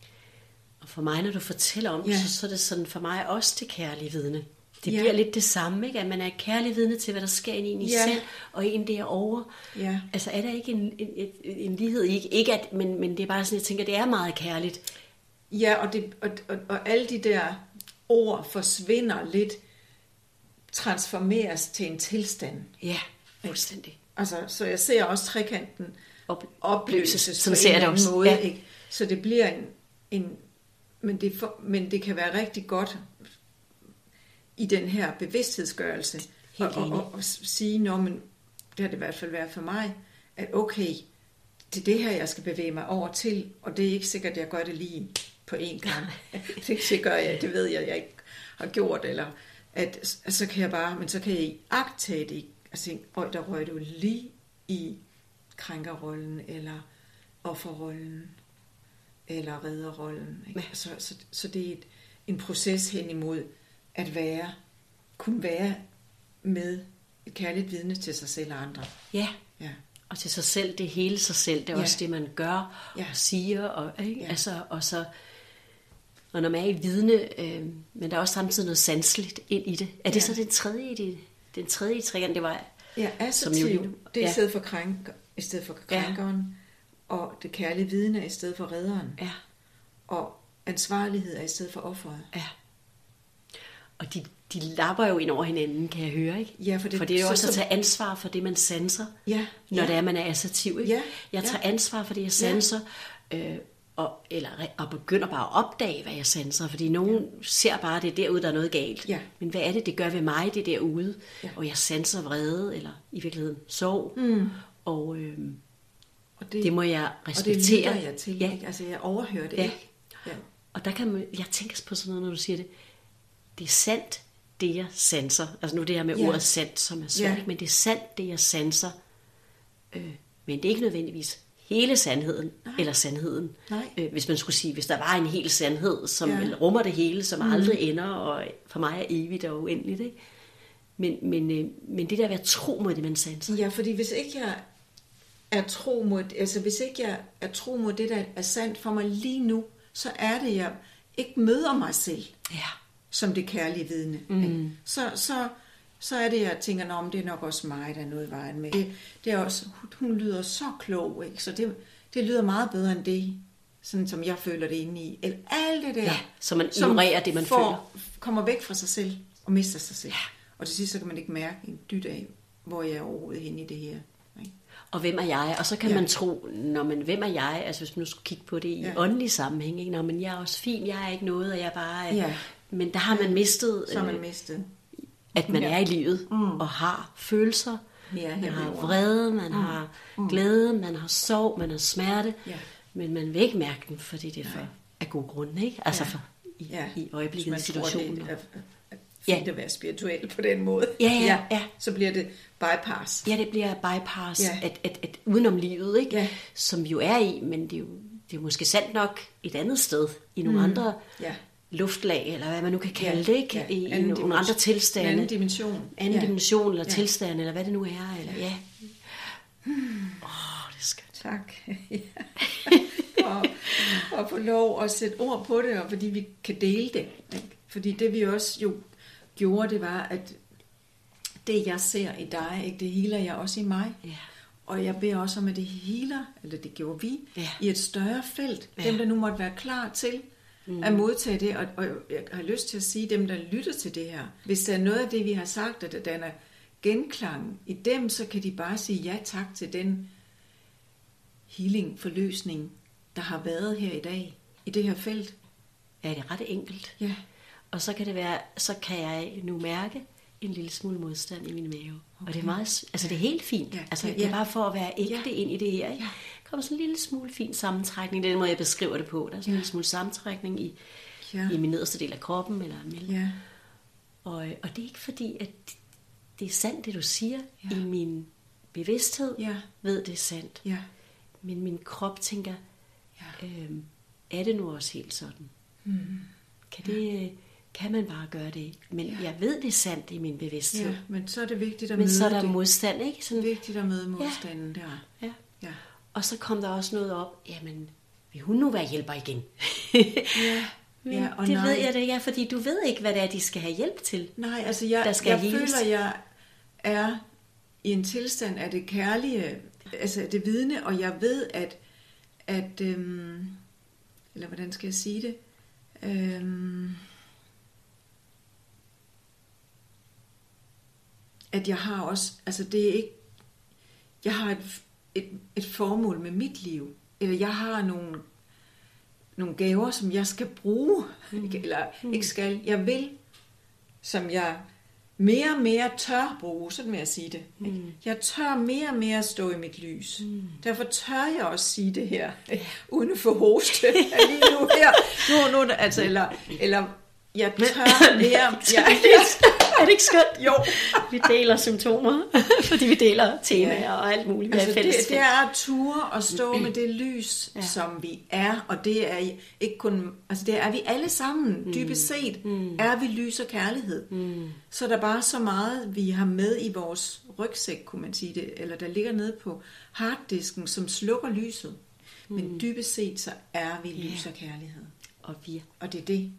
Og for mig, når du fortæller om ja. det, så, så er det sådan for mig også det kærlige vidne. Det ja. bliver lidt det samme, ikke? at man er kærlig vidne til, hvad der sker i en i ja. selv, og en derovre. Ja. Altså er der ikke en, en, en, en lighed? Ikke, ikke at, men, men det er bare sådan, jeg tænker, det er meget kærligt. Ja, og, det, og, og, og alle de der ord forsvinder lidt, transformeres til en tilstand. Ja, fuldstændig. Altså, så jeg ser også trekanten Op, opløses på en ser det også. måde. Ja. Ikke? Så det bliver en, en men, det for, men det kan være rigtig godt i den her bevidsthedsgørelse og, og, og, og sige, Nå, men det har det i hvert fald været for mig, at okay, det er det her, jeg skal bevæge mig over til, og det er ikke sikkert, at jeg gør det lige på én gang. *laughs* *laughs* det gør jeg, det ved jeg, jeg ikke har gjort, eller at, at så kan jeg bare, men så kan jeg agtage det altså, og der røg du lige i krænkerrollen, eller offerrollen, eller redderrollen. Ikke? Så, så, så det er et, en proces hen imod at være, kunne være med et kærligt vidne til sig selv og andre. Ja. ja. Og til sig selv, det hele sig selv, det er ja. også det, man gør ja. og siger. Og, ikke? Ja. Altså, og så, og når man er i vidne, øh, men der er også samtidig noget sanseligt ind i det. Er det ja. så den tredje i det? Den tredje trækker, det var... Ja, assertiv, jo, det er ja. i stedet for, krænk, i stedet for krænkeren. Og det kærlige vidne er i stedet for redderen. Ja. Og ansvarlighed er i stedet for offeret. Ja. Og de, de lapper jo ind over hinanden, kan jeg høre, ikke? Ja, for det, for det er jo også så, at tage ansvar for det, man sanser, ja, når ja. det er, man er assertiv. Ikke? Ja, jeg tager ja. ansvar for det, jeg sanser, ja. øh, og, eller, og begynder bare at opdage, hvad jeg sanser. Fordi nogen ja. ser bare, at det er derude, der er noget galt. Ja. Men hvad er det, det gør ved mig, det derude? Ja. Og jeg sanser vrede, eller i virkeligheden sorg. Mm. Og, øh, og det, det må jeg respektere. Og det jeg til. Ja. Ikke? Altså, jeg overhører det ja. ikke. Ja. Og der kan man, jeg tænker på sådan noget, når du siger det. Det er sandt, det jeg sanser. Altså nu det her med ja. ordet sandt, som er svært. Ja. Men det er sandt, det jeg sanser. Øh, men det er ikke nødvendigvis hele sandheden, Nej. eller sandheden. Nej. Øh, hvis man skulle sige, hvis der var en hel sandhed, som ja. rummer det hele, som mm. aldrig ender, og for mig er evigt og uendeligt. Ikke? Men, men, øh, men det der at være tro mod det, man sanser. Ja, fordi hvis ikke jeg er tro mod, altså hvis ikke jeg er tro mod det, der er sandt for mig lige nu, så er det, jeg ikke møder mig selv. Ja som det kærlige vidne. Mm. Så, så, så er det, jeg tænker, om det er nok også mig, der er noget i vejen med. Det, det er også, hun lyder så klog, ikke? så det, det lyder meget bedre end det, sådan som jeg føler det inde i. Eller alt det der, ja, så man ignorerer det, man får, føler. kommer væk fra sig selv og mister sig selv. Ja. Og til sidst, så kan man ikke mærke en dyt af, hvor jeg er overhovedet henne i det her. Og hvem er jeg? Og så kan ja. man tro, når man, hvem er jeg? Altså hvis man nu skulle kigge på det i ja. åndelig sammenhæng, ikke? Nå, men jeg er også fin, jeg er ikke noget, og jeg bare ja. Men der har man mistet, så man øh, mistet. at man ja. er i livet mm. og har følelser. Ja, man har vrede, man mm. har mm. glæde, man har sorg, man har smerte. Ja. Men man vil ikke mærke den, fordi det er for af gode grunde, ikke? Altså Ja. for, i, Ja, i øjeblikket situationen. det er Ja. fint at være spirituel på den måde. Ja, *laughs* ja, ja. Så bliver det bypass. Ja, det bliver bypass, Ja. at, at, at udenom livet, ikke? Ja. som vi jo er i, men det er jo, det er måske sandt nok et andet sted, i nogle mm. andre Ja. luftlag, eller hvad man nu kan kalde Ja, det, ikke? ja. i, Anden nogle dimension. andre tilstande. Anden dimension. Anden Ja. dimension, eller Ja. tilstand, eller hvad det nu er. Eller, ja. Åh, oh, det er skønt. Tak. *laughs* Ja. og, og få lov at sætte ord på det, og fordi vi kan dele det. Ikke? Fordi det vi også jo gjorde, det var, at det jeg ser i dig, ikke, det healer jeg også i mig. Ja. Og jeg beder også om, at det healer, eller det gjorde vi, Ja. i et større felt. Ja. Dem, der nu måtte være klar til mm. at modtage det. Og, og jeg har lyst til at sige, dem, der lytter til det her, hvis der er noget af det, vi har sagt, at der er genklang i dem, så kan de bare sige ja tak til den healing, forløsning, der har været her i dag, i det her felt. Ja, det er ret enkelt. Ja, Og så kan det være, så kan jeg nu mærke en lille smule modstand i min mave. Okay. Og det er meget, altså det er helt fint. Ja, Altså ja, det er ja. bare for at være ægte Ja. ind i det her. Ikke? Ja. kommer sådan en lille smule fin sammentrækning. Det er den måde, jeg beskriver det på. Der er sådan en lille smule sammentrækning i, Ja. i min nederste del af kroppen. Eller mellem. ja, Og, og det er ikke fordi, at det er sandt, det du siger. Ja. I min bevidsthed Ja. ved det er sandt. ja, Men min krop tænker, Ja. øhm, er det nu også helt sådan? mm. Kan, det, øh, kan man bare gøre det? Men Ja. jeg ved det er sandt i min bevidsthed. ja. Men så er det vigtigt at Men møde så er der det. modstand, ikke? Sådan, vigtigt at møde modstanden der. ja. Ja. Og så kom der også noget op, jamen, vil hun nu være hjælper igen? *laughs* Ja, Men ja, og det nej. ved jeg det, ja, fordi du ved ikke, hvad det er, de skal have hjælp til. Nej, altså jeg, Der skal jeg føler, jeg er i en tilstand af det kærlige, altså det vidne, og jeg ved, at, at øhm, eller hvordan skal jeg sige det? Øhm, at jeg har også, altså det er ikke, jeg har et, et, et formål med mit liv, eller jeg har nogle, nogle gaver, som jeg skal bruge, mm. eller ikke skal, jeg vil, som jeg mere og mere tør bruge, sådan vil jeg sige det. Mm. Jeg tør mere og mere stå i mit lys. Mm. Derfor tør jeg også sige det her, *laughs* uden at få hoste *laughs* lige nu her. Nu, nu, altså, eller, eller jeg tør mere... *laughs* Jeg, er det ikke skønt? jo, *laughs* Vi deler symptomer, fordi vi deler temaer og alt muligt. Altså, er det, det er at ture og stå med det lys, ja. som vi er, og det er ikke kun, altså det er vi alle sammen, mm. dybest set, mm. er vi lys og kærlighed. Mm. Så er der bare så meget, vi har med i vores rygsæk, kunne man sige det, eller der ligger nede på harddisken, som slukker lyset. Mm. Men dybest set, så er vi lys og kærlighed. Og vi Og det er det.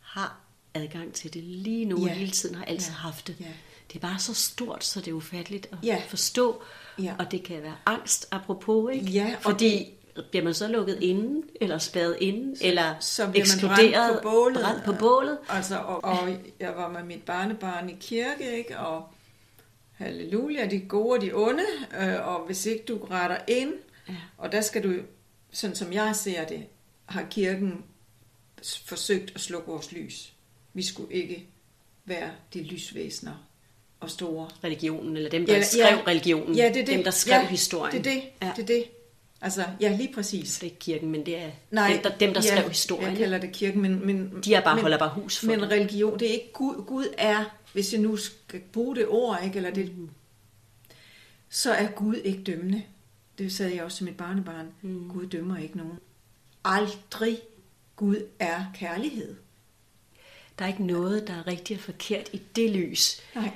har adgang til det lige nu, Ja. hele tiden har altid Ja. haft det. Ja. Det er bare så stort, så det er ufatteligt at Ja. forstå. Ja. Og det kan være angst, apropos, ikke? Ja, og Fordi bliver man så lukket inde, eller spærret inde, eller så bliver man brændt på bålet. brændt på bålet. Altså, og, og jeg var med mit barnebarn i kirke, ikke? og halleluja, de gode og de onde, øh, og hvis ikke du retter ind, Ja. og der skal du, sådan som jeg ser det, har kirken forsøgt at slukke vores lys. Vi skulle ikke være de lysvæsener og store. Religionen, eller dem, der skrev religionen. Ja, det er det. Dem, der skrev ja, historien. Det er det. Ja. det er det. Altså, ja, lige præcis. Det er ikke kirken, men det er Nej, dem, der, dem, der ja, skrev historien. Jeg kalder det kirken, men... men De er bare, men, holder bare hus for Men det. religion, det er ikke Gud. Gud er, hvis jeg nu skal bruge det ord, ikke, eller det, Mm. så er Gud ikke dømmende. Det sagde jeg også til mit barnebarn. Mm. Gud dømmer ikke nogen. Aldrig. Gud er kærlighed. Der er ikke noget, der er rigtigt og forkert i det lys. Nej.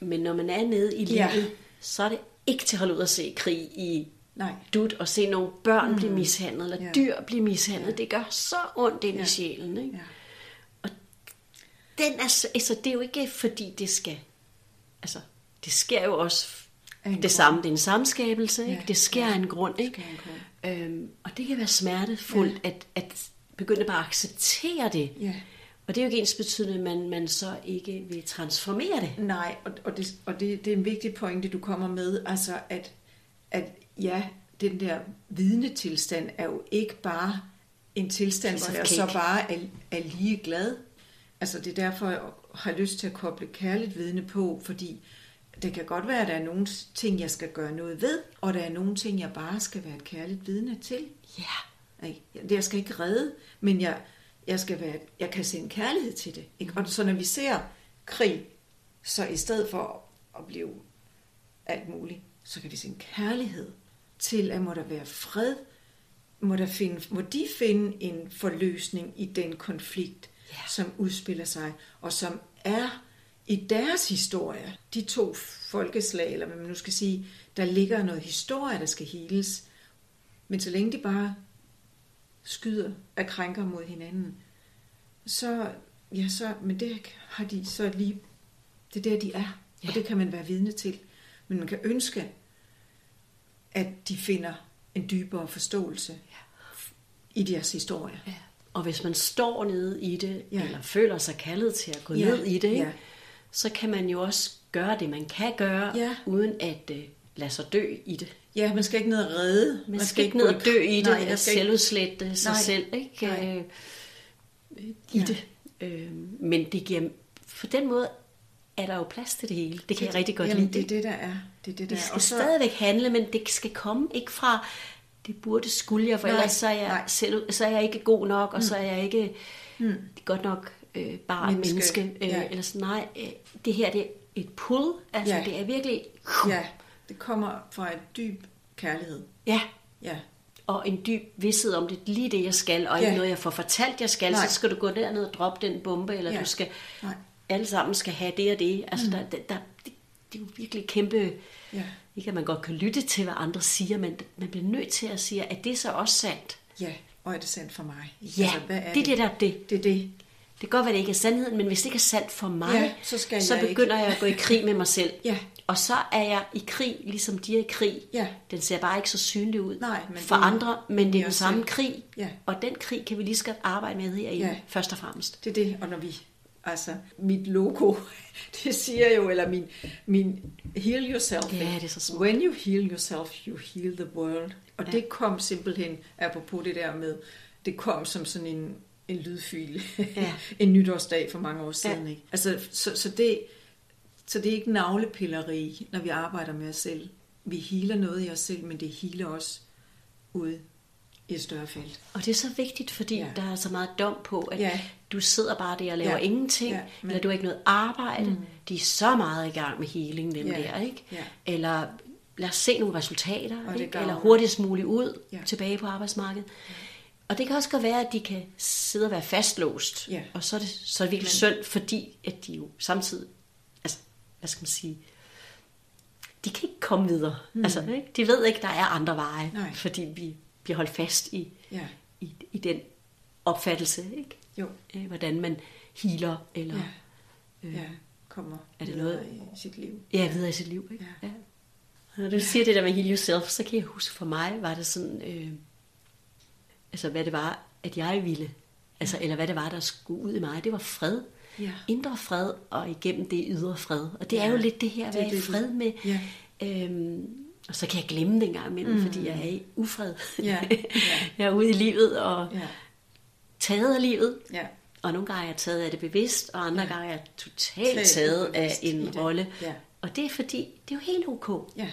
Men når man er nede i livet, Ja. så er det ikke til at holde ud at se krig i Nej. dut og se nogle børn mm. blive mishandlet, eller Ja. dyr blive mishandlet. Det gør så ondt ind Ja. i sjælen. Ikke? Ja. Den er, så- altså, det er jo ikke fordi det skal... Altså, det sker jo også det grund. samme. Det er en samskabelse. Ikke? Ja. Det sker af en grund. Ikke? en Øhm, og det kan være smertefuldt ja. at, at begynde bare at acceptere det. Ja. Og det er jo ikke ens betydende, at man, man så ikke vil transformere det. Nej, og, og, det, og det, det er en vigtig pointe, du kommer med. Altså, at, at ja, den der vidnetilstand er jo ikke bare en tilstand, hvor jeg så bare er, er lige glad. Altså, det er derfor, jeg har lyst til at koble kærligt vidne på, fordi det kan godt være, at der er nogle ting, jeg skal gøre noget ved, og der er nogle ting, jeg bare skal være et kærligt vidne til. Ja. Ikke? Jeg skal ikke redde, men jeg, jeg, skal være, jeg kan se en kærlighed til det. Ikke? Og så når vi ser krig, så i stedet for at blive alt muligt, så kan vi se en kærlighed til, at må der være fred, må, der finde, må de finde en forløsning i den konflikt, Ja. som udspiller sig, og som er i deres historie, de to folkeslag, eller hvad man nu skal sige, der ligger noget historie, der skal heles. Men så længe de bare skyder af krænker mod hinanden, så, ja, så, men det har de så lige, det er der, de er, ja. Ja. og det kan man være vidne til. Men man kan ønske, at de finder en dybere forståelse i deres historie. Ja. Og hvis man står nede i det, Ja. ja. eller føler sig kaldet til at gå Ja, ja. ned i det, ikke? ja. så kan man jo også gøre det, man kan gøre, Ja. uden at uh, lade sig dø i det. Ja, man skal ikke ned og redde. Man, man skal ikke ned og dø i det, Nej, skal ikke- selvudslætte sig Nej. selv ikke? Nej. Øh, i Ja. det. Øh, men det giver, for den måde er der jo plads til det hele. Det kan jeg rigtig godt Jamen, lide. det er det, der er. Det er det, der er. skal Og så, stadigvæk handle, men det skal komme ikke fra, det burde skulle jeg, for Nej, ellers så er, jeg nej. selv, så er jeg ikke god nok, og så er jeg ikke Mm. godt nok øh, bare menneske. menneske øh, ja. Eller sådan, nej, øh, det her det er et pull, altså Ja. det er virkelig, ja, det kommer fra et dyb kærlighed. ja, Ja, og en dyb vidsthed om det lige det, jeg skal, og ikke Ja. noget, jeg får fortalt, jeg skal, Nej. så skal du gå derned og droppe den bombe, eller Ja. du skal, nej, alle sammen skal have det og det. Altså, mm. der, der, der, det, det er jo virkelig kæmpe, ja, ikke at man godt kan lytte til, hvad andre siger, men man bliver nødt til at sige, at det er så også sandt. ja. Og er det sandt for mig? Ja, Altså, hvad det er det, der er det. Det er det. Det kan godt være, det ikke er sandheden, men hvis det ikke er sandt for mig, Ja, så skal så jeg begynder ikke. jeg at gå i krig med mig selv. Ja. Og så er jeg i krig, ligesom de er i krig. Ja. Den ser bare ikke så synlig ud Nej, men for det andre, men det er den samme krig. Ja. Og den krig kan vi lige så godt arbejde med herinde, Ja. først og fremmest. Det er det, og når vi, altså mit logo, *laughs* det siger jo, eller min, min heal yourself. Ja, det er så smukt. When you heal yourself, you heal the world. Og Ja. det kom simpelthen, apropos det der med, det kom som sådan en, en lydfil, Ja. *laughs* en nytårsdag for mange år siden. Ja. Ikke? Altså, så, så, det, så det er ikke navlepilleri, når vi arbejder med os selv. Vi healer noget i os selv, men det healer os ude i et større felt. Og det er så vigtigt, fordi Ja. der er så meget dom på, at Ja. du sidder bare der og laver Ja. ingenting, Ja, men- eller du har ikke noget arbejde. Mm. De er så meget i gang med healing, dem Ja. der, ikke? Ja. Eller lad os se nogle resultater, Og ikke? eller hurtigst muligt ud Ja. tilbage på arbejdsmarkedet. Og det kan også godt være, at de kan sidde og være fastlåst, Ja. og så er det, så er det virkelig Men- synd, fordi at de jo samtidig, hvad skal man sige, de kan ikke komme videre. Mm. Altså, ikke? De ved ikke, der er andre veje, Nej. fordi vi bliver holdt fast i, Ja, i, i den opfattelse, ikke? jo. Hvordan man healer, eller Ja. øh, Ja, kommer Er det noget- i sit liv. ja videre i sit liv. Ikke? Ja. Ja. Når du siger det der med heal yourself, så kan jeg huske, for mig var det sådan, øh, altså hvad det var, at jeg ville, altså, eller hvad det var, der skulle ud i mig, det var fred. Ja. Indre fred, og igennem det ydre fred. Og det Ja, er jo lidt det her at det være det, du- fred med. Ja. Øhm, og så kan jeg glemme det en gang imellem, mm. fordi jeg er i ufred. Ja, *laughs* ja. jeg er ude i livet og Ja, taget af livet. ja, Og nogle gange er jeg taget af det bevidst, og andre Ja. gange er jeg totalt Totalt taget af en det. rolle. Ja. Og det er fordi, det er jo helt ok. ja,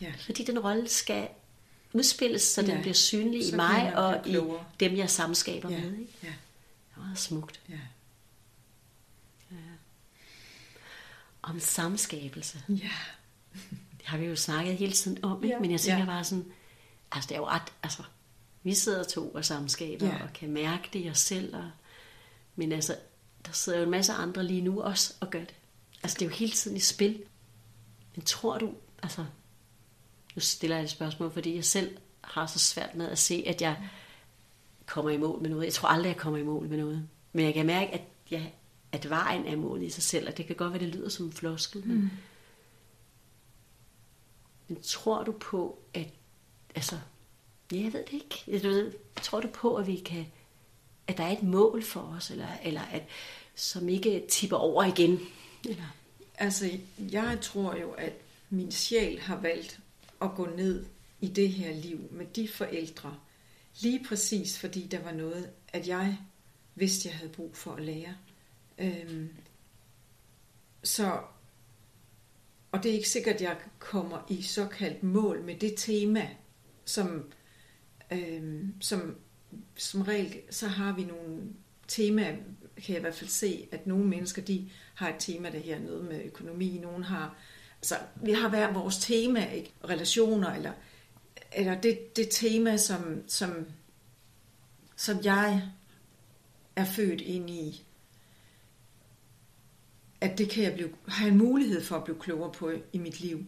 ja. Fordi den rolle skal udspilles, så Ja. den bliver synlig Så i mig og i dem, jeg samskaber Ja, med. Ikke? ja, Det er meget smukt. ja. Om samskabelse. Ja, Det har vi jo snakket hele tiden om, ikke? Ja. men jeg tænker Ja. bare sådan, altså det er jo ret, altså vi sidder to og samskaber ja. og kan mærke det i os selv, og, men altså, der sidder jo en masse andre lige nu også og gør det. Altså det er jo hele tiden i spil. Men tror du, altså, nu stiller jeg et spørgsmål, fordi jeg selv har så svært med at se, at jeg kommer i mål med noget. Jeg tror aldrig, jeg kommer i mål med noget. Men jeg kan mærke, at, jeg, at vejen er målet i sig selv, og det kan godt være, det lyder som en floskel, men Mm. men tror du på, at, altså, ja, jeg ved det ikke. Du ved, tror du på, at vi kan, at der er et mål for os, eller, eller at, som ikke tipper over igen? Eller, Altså, jeg tror jo, at min sjæl har valgt at gå ned i det her liv med de forældre, lige præcis fordi der var noget, at jeg vidste, jeg havde brug for at lære. Øhm, så, og det er ikke sikkert, at jeg kommer i såkaldt mål med det tema, som, øhm, som som regel, så har vi nogle temaer, kan jeg i hvert fald se, at nogle mennesker, de har et tema, der her noget med økonomi, nogen har, altså vi har hver vores tema, ikke? relationer, eller, eller det, det tema, som, som, som jeg er født ind i, at det kan jeg blive, have en mulighed for at blive klogere på i mit liv.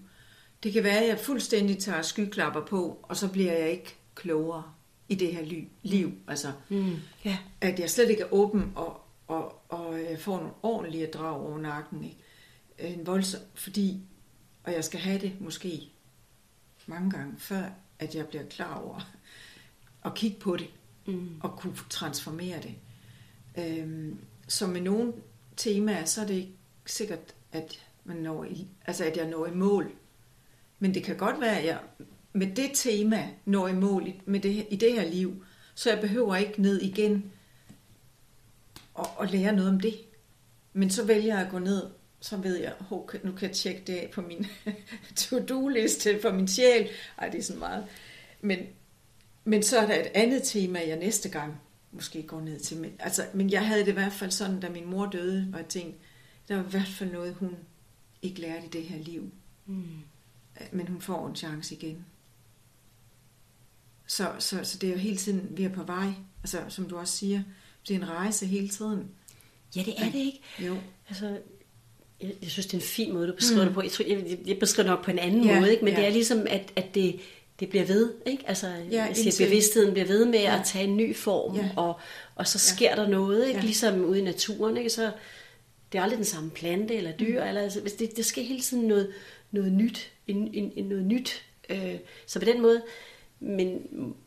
Det kan være, at jeg fuldstændig tager skyklapper på, og så bliver jeg ikke klogere i det her liv. Altså, Mm. Ja. at jeg slet ikke er åben og, og, og får nogle ordentlige drag over nakken. Ikke? En voldsom, fordi, og jeg skal have det måske mange gange, før at jeg bliver klar over at kigge på det Mm. og kunne transformere det. Øhm, så med nogle temaer, så er det ikke sikkert, at, man når i, altså at jeg når i mål. Men det kan godt være, at jeg med det tema når i mål i, med det, i det her liv, så jeg behøver ikke ned igen og, og lære noget om det. Men så vælger jeg at gå ned, så ved jeg, okay, nu kan jeg tjekke det af på min *laughs* to-do-liste for min sjæl. Ej, det er sådan meget. Men, men så er der et andet tema, jeg næste gang måske går ned til. Men, altså, men jeg havde det i hvert fald sådan, da min mor døde, og jeg tænkte, der var i hvert fald noget, hun ikke lærte i det her liv. Mm. Men hun får en chance igen. Så, så, så det er jo hele tiden, vi er på vej. Altså, som du også siger, det er en rejse hele tiden. Ja, det er det ikke. Jo. Altså, jeg, jeg synes, det er en fin måde, du beskriver mm. det på. Jeg, tror, jeg, jeg beskriver det nok på en anden Ja, måde, ikke? men ja. det er ligesom, at, at det, det bliver ved. Ikke? Altså, Ja, jeg siger, indtil- bevidstheden bliver ved med Ja. at tage en ny form, Ja. og, og så sker der noget, ikke? Ja. ligesom ude i naturen. Ikke? Så det er aldrig den samme plante eller dyr. Mm. Eller, altså, hvis det, det sker hele tiden noget, noget nyt. En, en, en, noget nyt. Øh, så på den måde, men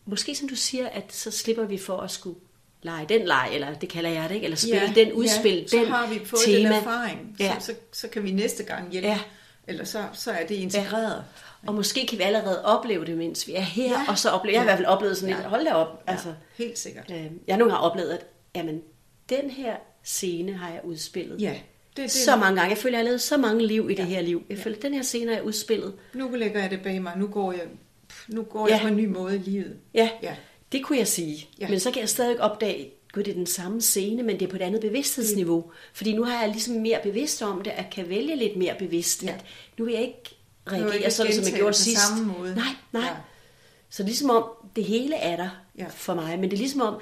måske som du siger, at så slipper vi for at skulle lege den leg, eller det kalder jeg det, ikke? eller spille den udspil, ja, så den har vi fået tema. den erfaring. Ja. Så, så, så kan vi næste gang hjælpe. Ja. Eller så, så er det integreret. Og måske kan vi allerede opleve det, mens vi er her, ja. Ja. og så opleve, jeg har i Ja. hvert fald oplevet sådan lidt, Ja. hold da op, Ja, altså, helt sikkert. øh, jeg nogle gange oplevet, at jamen, den her scene har jeg udspillet. Ja, det, det, Så mange gange. Jeg føler, jeg har levet så mange liv i ja. det Ja. her liv. Jeg føler, at den her scene har jeg udspillet. Nu lægger jeg det bag mig. Nu går jeg, nu går Ja. jeg på en ny måde i livet. Ja, Ja. det kunne jeg sige. Ja. Men så kan jeg stadig opdage, gud, det er den samme scene, men det er på et andet bevidsthedsniveau. Fordi nu har jeg ligesom mere bevidst om det, at kan vælge lidt mere bevidst, Ja. at nu vil jeg ikke jeg reagere ikke sådan, som jeg gjorde sidst. samme måde. Nej, nej. Ja. Så ligesom om det hele er der Ja. for mig, men det er ligesom om,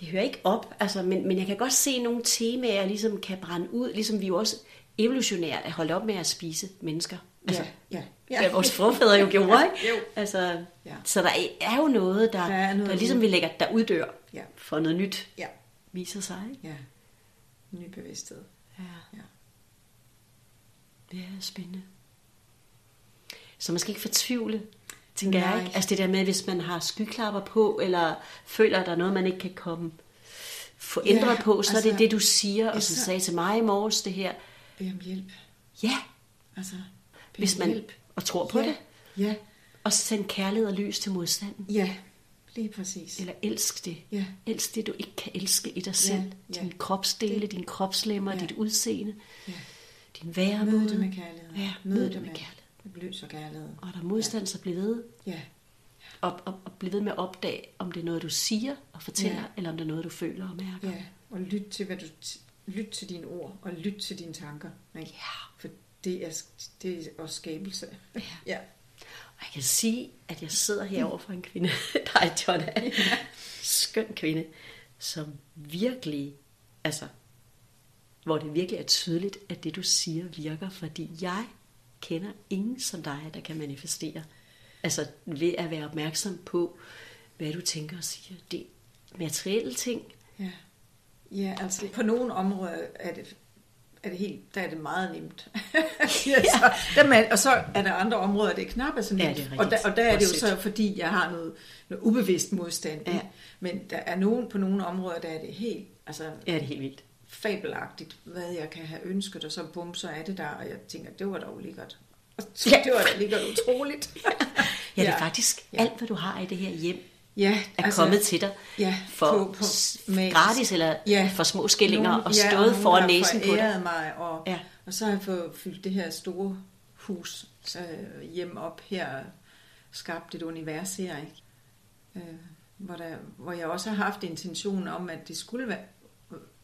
det hører ikke op, altså, men, men jeg kan godt se nogle temaer, ligesom kan brænde ud, ligesom vi jo også evolutionært er holdt op med at spise mennesker. Altså, ja, ja. ja vores forfædre jo gjorde, ikke? Jo. Altså, Ja. Så der er jo noget, der, Der er noget der ligesom vi lægger, der uddør Ja. for noget nyt Ja, viser sig. Ikke? ja. Ny bevidsthed. Ja. Ja. Det er spændende. Så man skal ikke fortvivle, tænker Nej. jeg ikke. Altså det der med, hvis man har skyklapper på, eller føler, at der er noget, man ikke kan komme få Ja, på, så altså, er det altså, det, du siger, og ja, så- sagde til mig i morges, det her. Bed om hjælp. Ja, Altså, hvis man hjælp. og tror på ja. det, Ja, og send kærlighed og lys til modstanden. ja, lige præcis. Eller elsk det. Ja. Elsk det, du ikke kan elske i dig selv. ja. Dine kropsdele, dine kropslemmer, Ja. dit udseende, Ja. din væremåde. Mød det med kærlighed. Ja, Mød mød det det med med kærlighed. Lys og kærlighed. Og er der modstand, så bliv ved. Ja, Og, og, og bliv ved med at opdage, om det er noget, du siger og fortæller, Ja. eller om det er noget, du føler og mærker. ja. Og lyt til, hvad du lyt til dine ord, og lyt til dine tanker. Ikke? Ja. For det er, det er også skabelse. Ja. *laughs* ja. Og jeg kan sige, at jeg sidder herovre for en kvinde, *laughs* dig, Jonna, skøn kvinde, som virkelig, altså, hvor det virkelig er tydeligt, at det, du siger, virker, fordi jeg kender ingen som dig, der kan manifestere. Altså ved at være opmærksom på, hvad du tænker og siger. Det er materielle ting. Ja. ja, altså på nogle områder er det, er det helt, der er det meget nemt. *laughs* ja, så, der man, og så er der andre områder, det er knap så nemt. Ja, det er og, der, og der er det jo så, fordi jeg har noget, noget ubevidst modstand. Ja. Men der er nogen, på nogle områder, der er det helt altså, Ja, det er helt vildt. Fabelagtigt, hvad jeg kan have ønsket, og så bum, så er det der, og jeg tænker, det var dog lækkert. Og så, *laughs* Ja. det var da lækkert utroligt. *laughs* Ja, det er Ja. faktisk Ja. alt, hvad du har i det her hjem, ja, er altså, kommet til dig ja, for på- på gratis eller Ja. for små skillinger Nogen- og ja, stået nogen foran har næsen på dig. mig, og, Ja. ja. og så har jeg fået fyldt det her store hus øh, hjem op her, skabt et univers her, ikke? Øh, hvor, der, hvor jeg også har haft intention om, at det skulle være,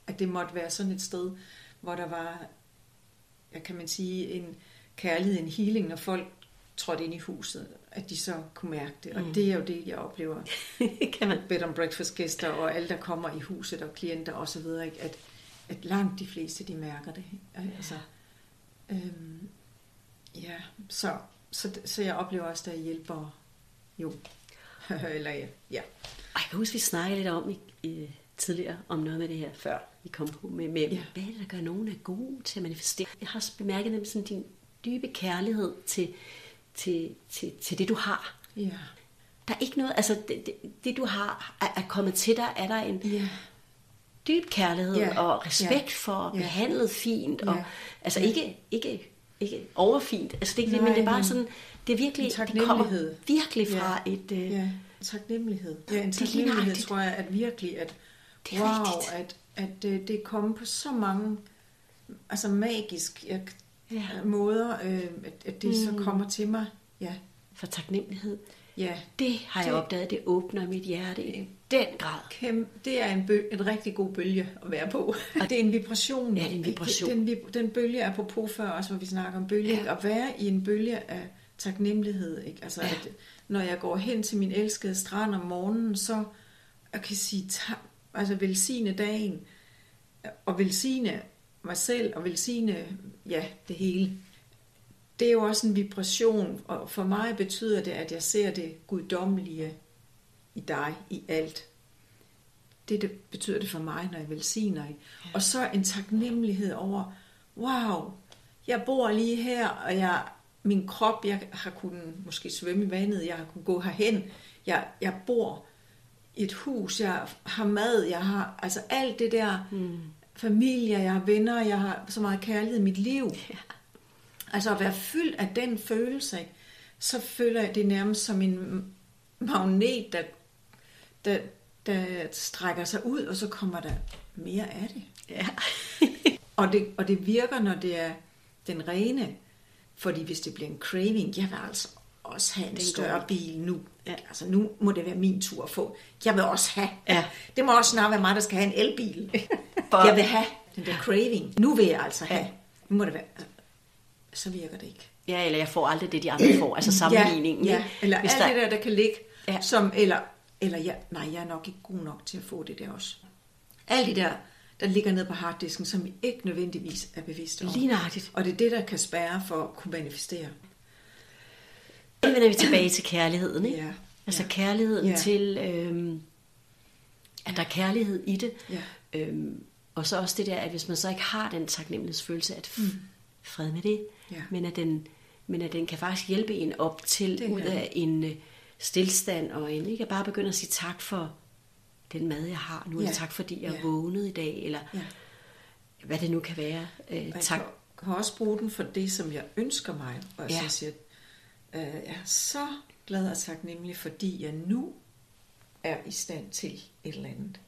at det måtte være sådan et sted, hvor der var, jeg kan man sige, en kærlighed, en healing, når folk trådte ind i huset, at de så kunne mærke det. Og mm. det er jo det, jeg oplever. *laughs* kan man? Bed and breakfast gæster og alle, der kommer i huset og klienter osv., ikke? at, at langt de fleste, de mærker det. Altså, øhm, ja, så, så, så jeg oplever også, at jeg hjælper jo. *laughs* Eller ja. ja. Og jeg kan huske, vi snakkede lidt om i, i, tidligere om noget med det her, før kom på med, med ja. hvad er det, der gør nogen er gode til at manifestere. Jeg har også bemærket nemlig sådan din dybe kærlighed til, til, til, til det, du har. Ja. Der er ikke noget, altså det, det, det du har, er, er kommet til dig, er der en Ja. dyb kærlighed Ja. og respekt Ja. for, og Ja. behandlet fint, og Ja. altså Ja. ikke, ikke, ikke overfint, altså det er ikke det, Nej, men det er bare sådan, det er virkelig, det kommer virkelig Ja. fra et, øh, Ja, taknemmelighed. Ja, en Det taknemmelighed tror jeg, at virkelig, at Det er wow, rigtigt. at, at øh, det er kommet på så mange, altså magisk jeg, Ja. måder, øh, at, at det mm. så kommer til mig. Ja, for taknemmelighed. ja. Det har jeg Det- opdaget, det åbner mit hjerte i den grad. Kæm, det er en, bø, en rigtig god bølge at være på. *laughs* det er en vibration. Ja, det en vibration. Den, den bølge er på før også, hvor vi snakker om bølge. Ja. At være i en bølge af taknemmelighed. Ikke? Altså, Ja. at, når jeg går hen til min elskede strand om morgenen, så jeg kan sige, ta- altså velsigne dagen, og velsigne mig selv, og velsigne, ja, det hele. Det er jo også en vibration, og for mig betyder det, at jeg ser det guddommelige i dig, i alt. Det, det betyder det for mig, når jeg velsigner. Ikke? Og så en taknemmelighed over, wow, jeg bor lige her, og jeg, min krop, jeg har kunnet måske svømme i vandet, jeg har kunnet gå herhen, jeg, jeg bor et hus, jeg har mad, jeg har altså alt det der, mm. familie, jeg har venner, jeg har så meget kærlighed i mit liv. Ja. Altså at være fyldt af den følelse, så føler jeg det nærmest som en magnet, der, der, der strækker sig ud, og så kommer der mere af det. Ja. *laughs* Og det, og det virker, når det er den rene, fordi hvis det bliver en craving, jeg vil altså også have en Den større går. bil nu. Ja. Altså nu må det være min tur at få. Jeg vil også have. Ja. Det må også snart være mig, der skal have en elbil. *laughs* For- Jeg vil have den der craving. Nu vil jeg altså have. Ja. Nu må det være. Altså, så virker det ikke. ja, eller jeg får aldrig det, de andre får, altså *clears throat* sammenligningen. Ja, ja. eller Hvis alt der, det der, der kan ligge, Ja. ja. som, eller, eller ja, nej, jeg er nok ikke god nok til at få det der også. Alt det der, der ligger nede på harddisken, som vi ikke nødvendigvis er bevidste om. Lige nøjagtigt. Og det er det, der kan spærre for at kunne manifestere. Nu vender vi tilbage til kærligheden, ikke? Ja, Altså ja. kærligheden Ja. til, øhm, at der er kærlighed i det. Ja. Øhm, og så også det der, at hvis man så ikke har den taknemmelighedsfølelse, at f- fred med det, Mm. Ja. men, at den, men at den kan faktisk hjælpe en op til, ud af en øh, stillstand, og en, ikke at bare begynde at sige tak for den mad, jeg har nu, eller Ja. tak fordi jeg Ja. vågnet i dag, eller Ja. hvad det nu kan være. Øh, Og jeg tak. kan, også bruge den for det, som jeg ønsker mig. Og ja. så siger, øh, jeg er så glad og taknemmelig, fordi jeg nu er i stand til et eller andet.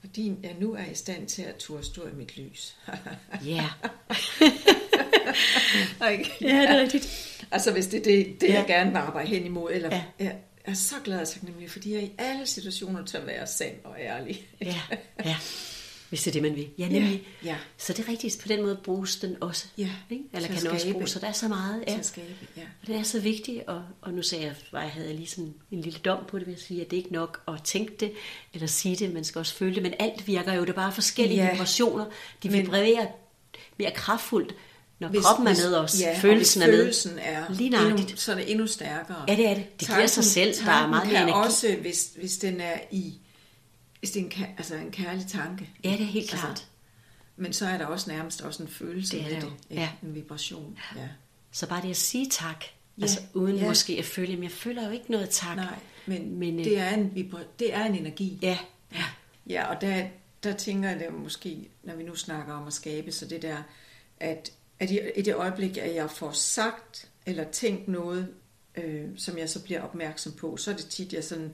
Fordi jeg nu er i stand til at turde stå i mit lys. *laughs* Ja, *laughs* Ikke? ja, det er rigtigt. Altså hvis det er det, det Ja. jeg gerne vil arbejde hen imod. Eller, Ja. ja. Jeg er så glad og taknemmelig, fordi jeg i alle situationer tør være sand og ærlig. Ja, ja. Hvis det er det, man vil. Ja, nemlig. Ja. Så det er rigtigt. På den måde bruges den også. Ja, Ikke? Eller til kan den også skabe. bruges. Så der er så meget. Til Ja. at skabe, ja. Og det er så vigtigt. Og, og nu sagde jeg, at jeg havde lige sådan en lille dom på det ved at sige, at det er ikke nok at tænke det, eller sige det. Man skal også føle det. Men alt virker jo. Det er bare forskellige Ja. vibrationer. De vibrerer mere kraftfuldt, når Hvis- kroppen er med os. Ja, følelsen og er med. følelsen er Lige endnu, så er det endnu stærkere. Ja, det er det. Det giver sig selv. Der er meget mere energi. også, hvis, hvis den er i hvis det er en, altså en kærlig tanke. Ja, det er helt Altså, klart. Men så er der også nærmest også en følelse Det er med det ikke? Ja. En vibration. Ja. Så bare det at sige tak. Ja, Altså uden ja. måske at føle, at jeg føler jo ikke noget tak. Nej, men, Men, øh, det, er en vibra- det er en energi. Ja, ja. Ja, og der, der tænker jeg det måske, når vi nu snakker om at skabe, så det der, at, at i, i det øjeblik, at jeg får sagt eller tænkt noget, øh, som jeg så bliver opmærksom på, så er det tit, jeg sådan,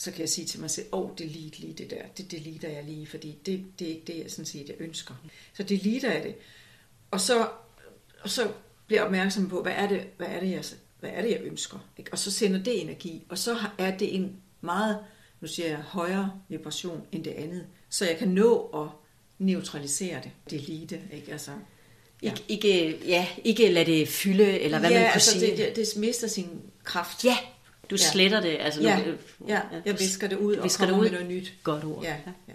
så kan jeg sige til mig selv, åh, oh, delete lige det der, det deleter jeg lige, fordi det, det er ikke det, jeg sådan set jeg ønsker. Så deleter jeg det. Og så, og så bliver jeg opmærksom på, hvad er det, hvad er det, jeg, hvad er det, jeg ønsker? Ikke? Og så sender det energi, og så er det en meget, nu siger jeg, højere vibration end det andet, så jeg kan nå at neutralisere det, delete, ikke? Altså, Ja. Ik- ikke, ja, ikke lade det fylde, eller hvad ja, man kunne altså sige. det, det, det mister sin kraft. Ja, du Ja. sletter det. Altså, ja, nu, ja, jeg du visker det ud og visker det kommer ud. med noget nyt. Godt ord. Ja, ja, ja.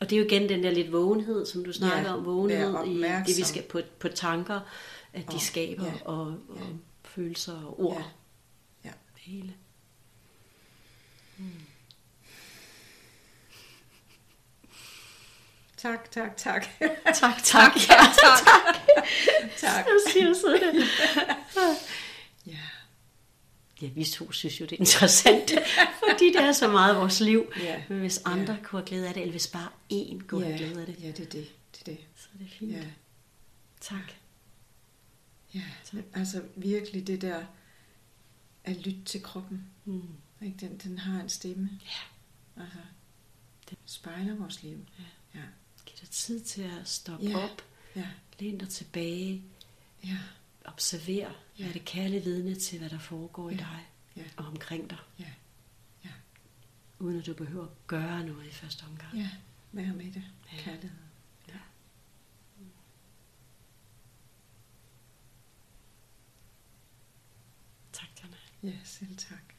Og det er jo igen den der lidt vågenhed, som du snakker Ja, om, vågenhed i det, vi skal på, på tanker, at de Og- skaber, ja, og, og ja. følelser og ord. Ja, ja. Det hele. Tak, tak, tak. Tak, tak. *laughs* Ja, *laughs* tak. tak. Jeg siger sådan det. Ja, vi to synes jo, det er interessant, *laughs* fordi det er så meget vores liv. Ja. Men hvis andre Ja. kunne have glæde af det, eller hvis bare én kunne have ja, glæde af det, ja, det er det. det, er det. så er det fint. Ja, Tak. ja. Altså virkelig det der at lytte til kroppen. Mm. Ikke? Den, den har en stemme. Ja. Altså, den spejler vores liv. Ja. Ja, Giv dig tid til at stoppe Ja. op, ja, læn dig tilbage, ja, observer, Ja. vær det kærlige vidne til, hvad der foregår i Ja. dig ja, og omkring dig, ja, ja. uden at du behøver at gøre noget i første omgang. Ja, vær med det. Ja. Kærlighed. Ja. Tak, Jana. Ja, selv tak.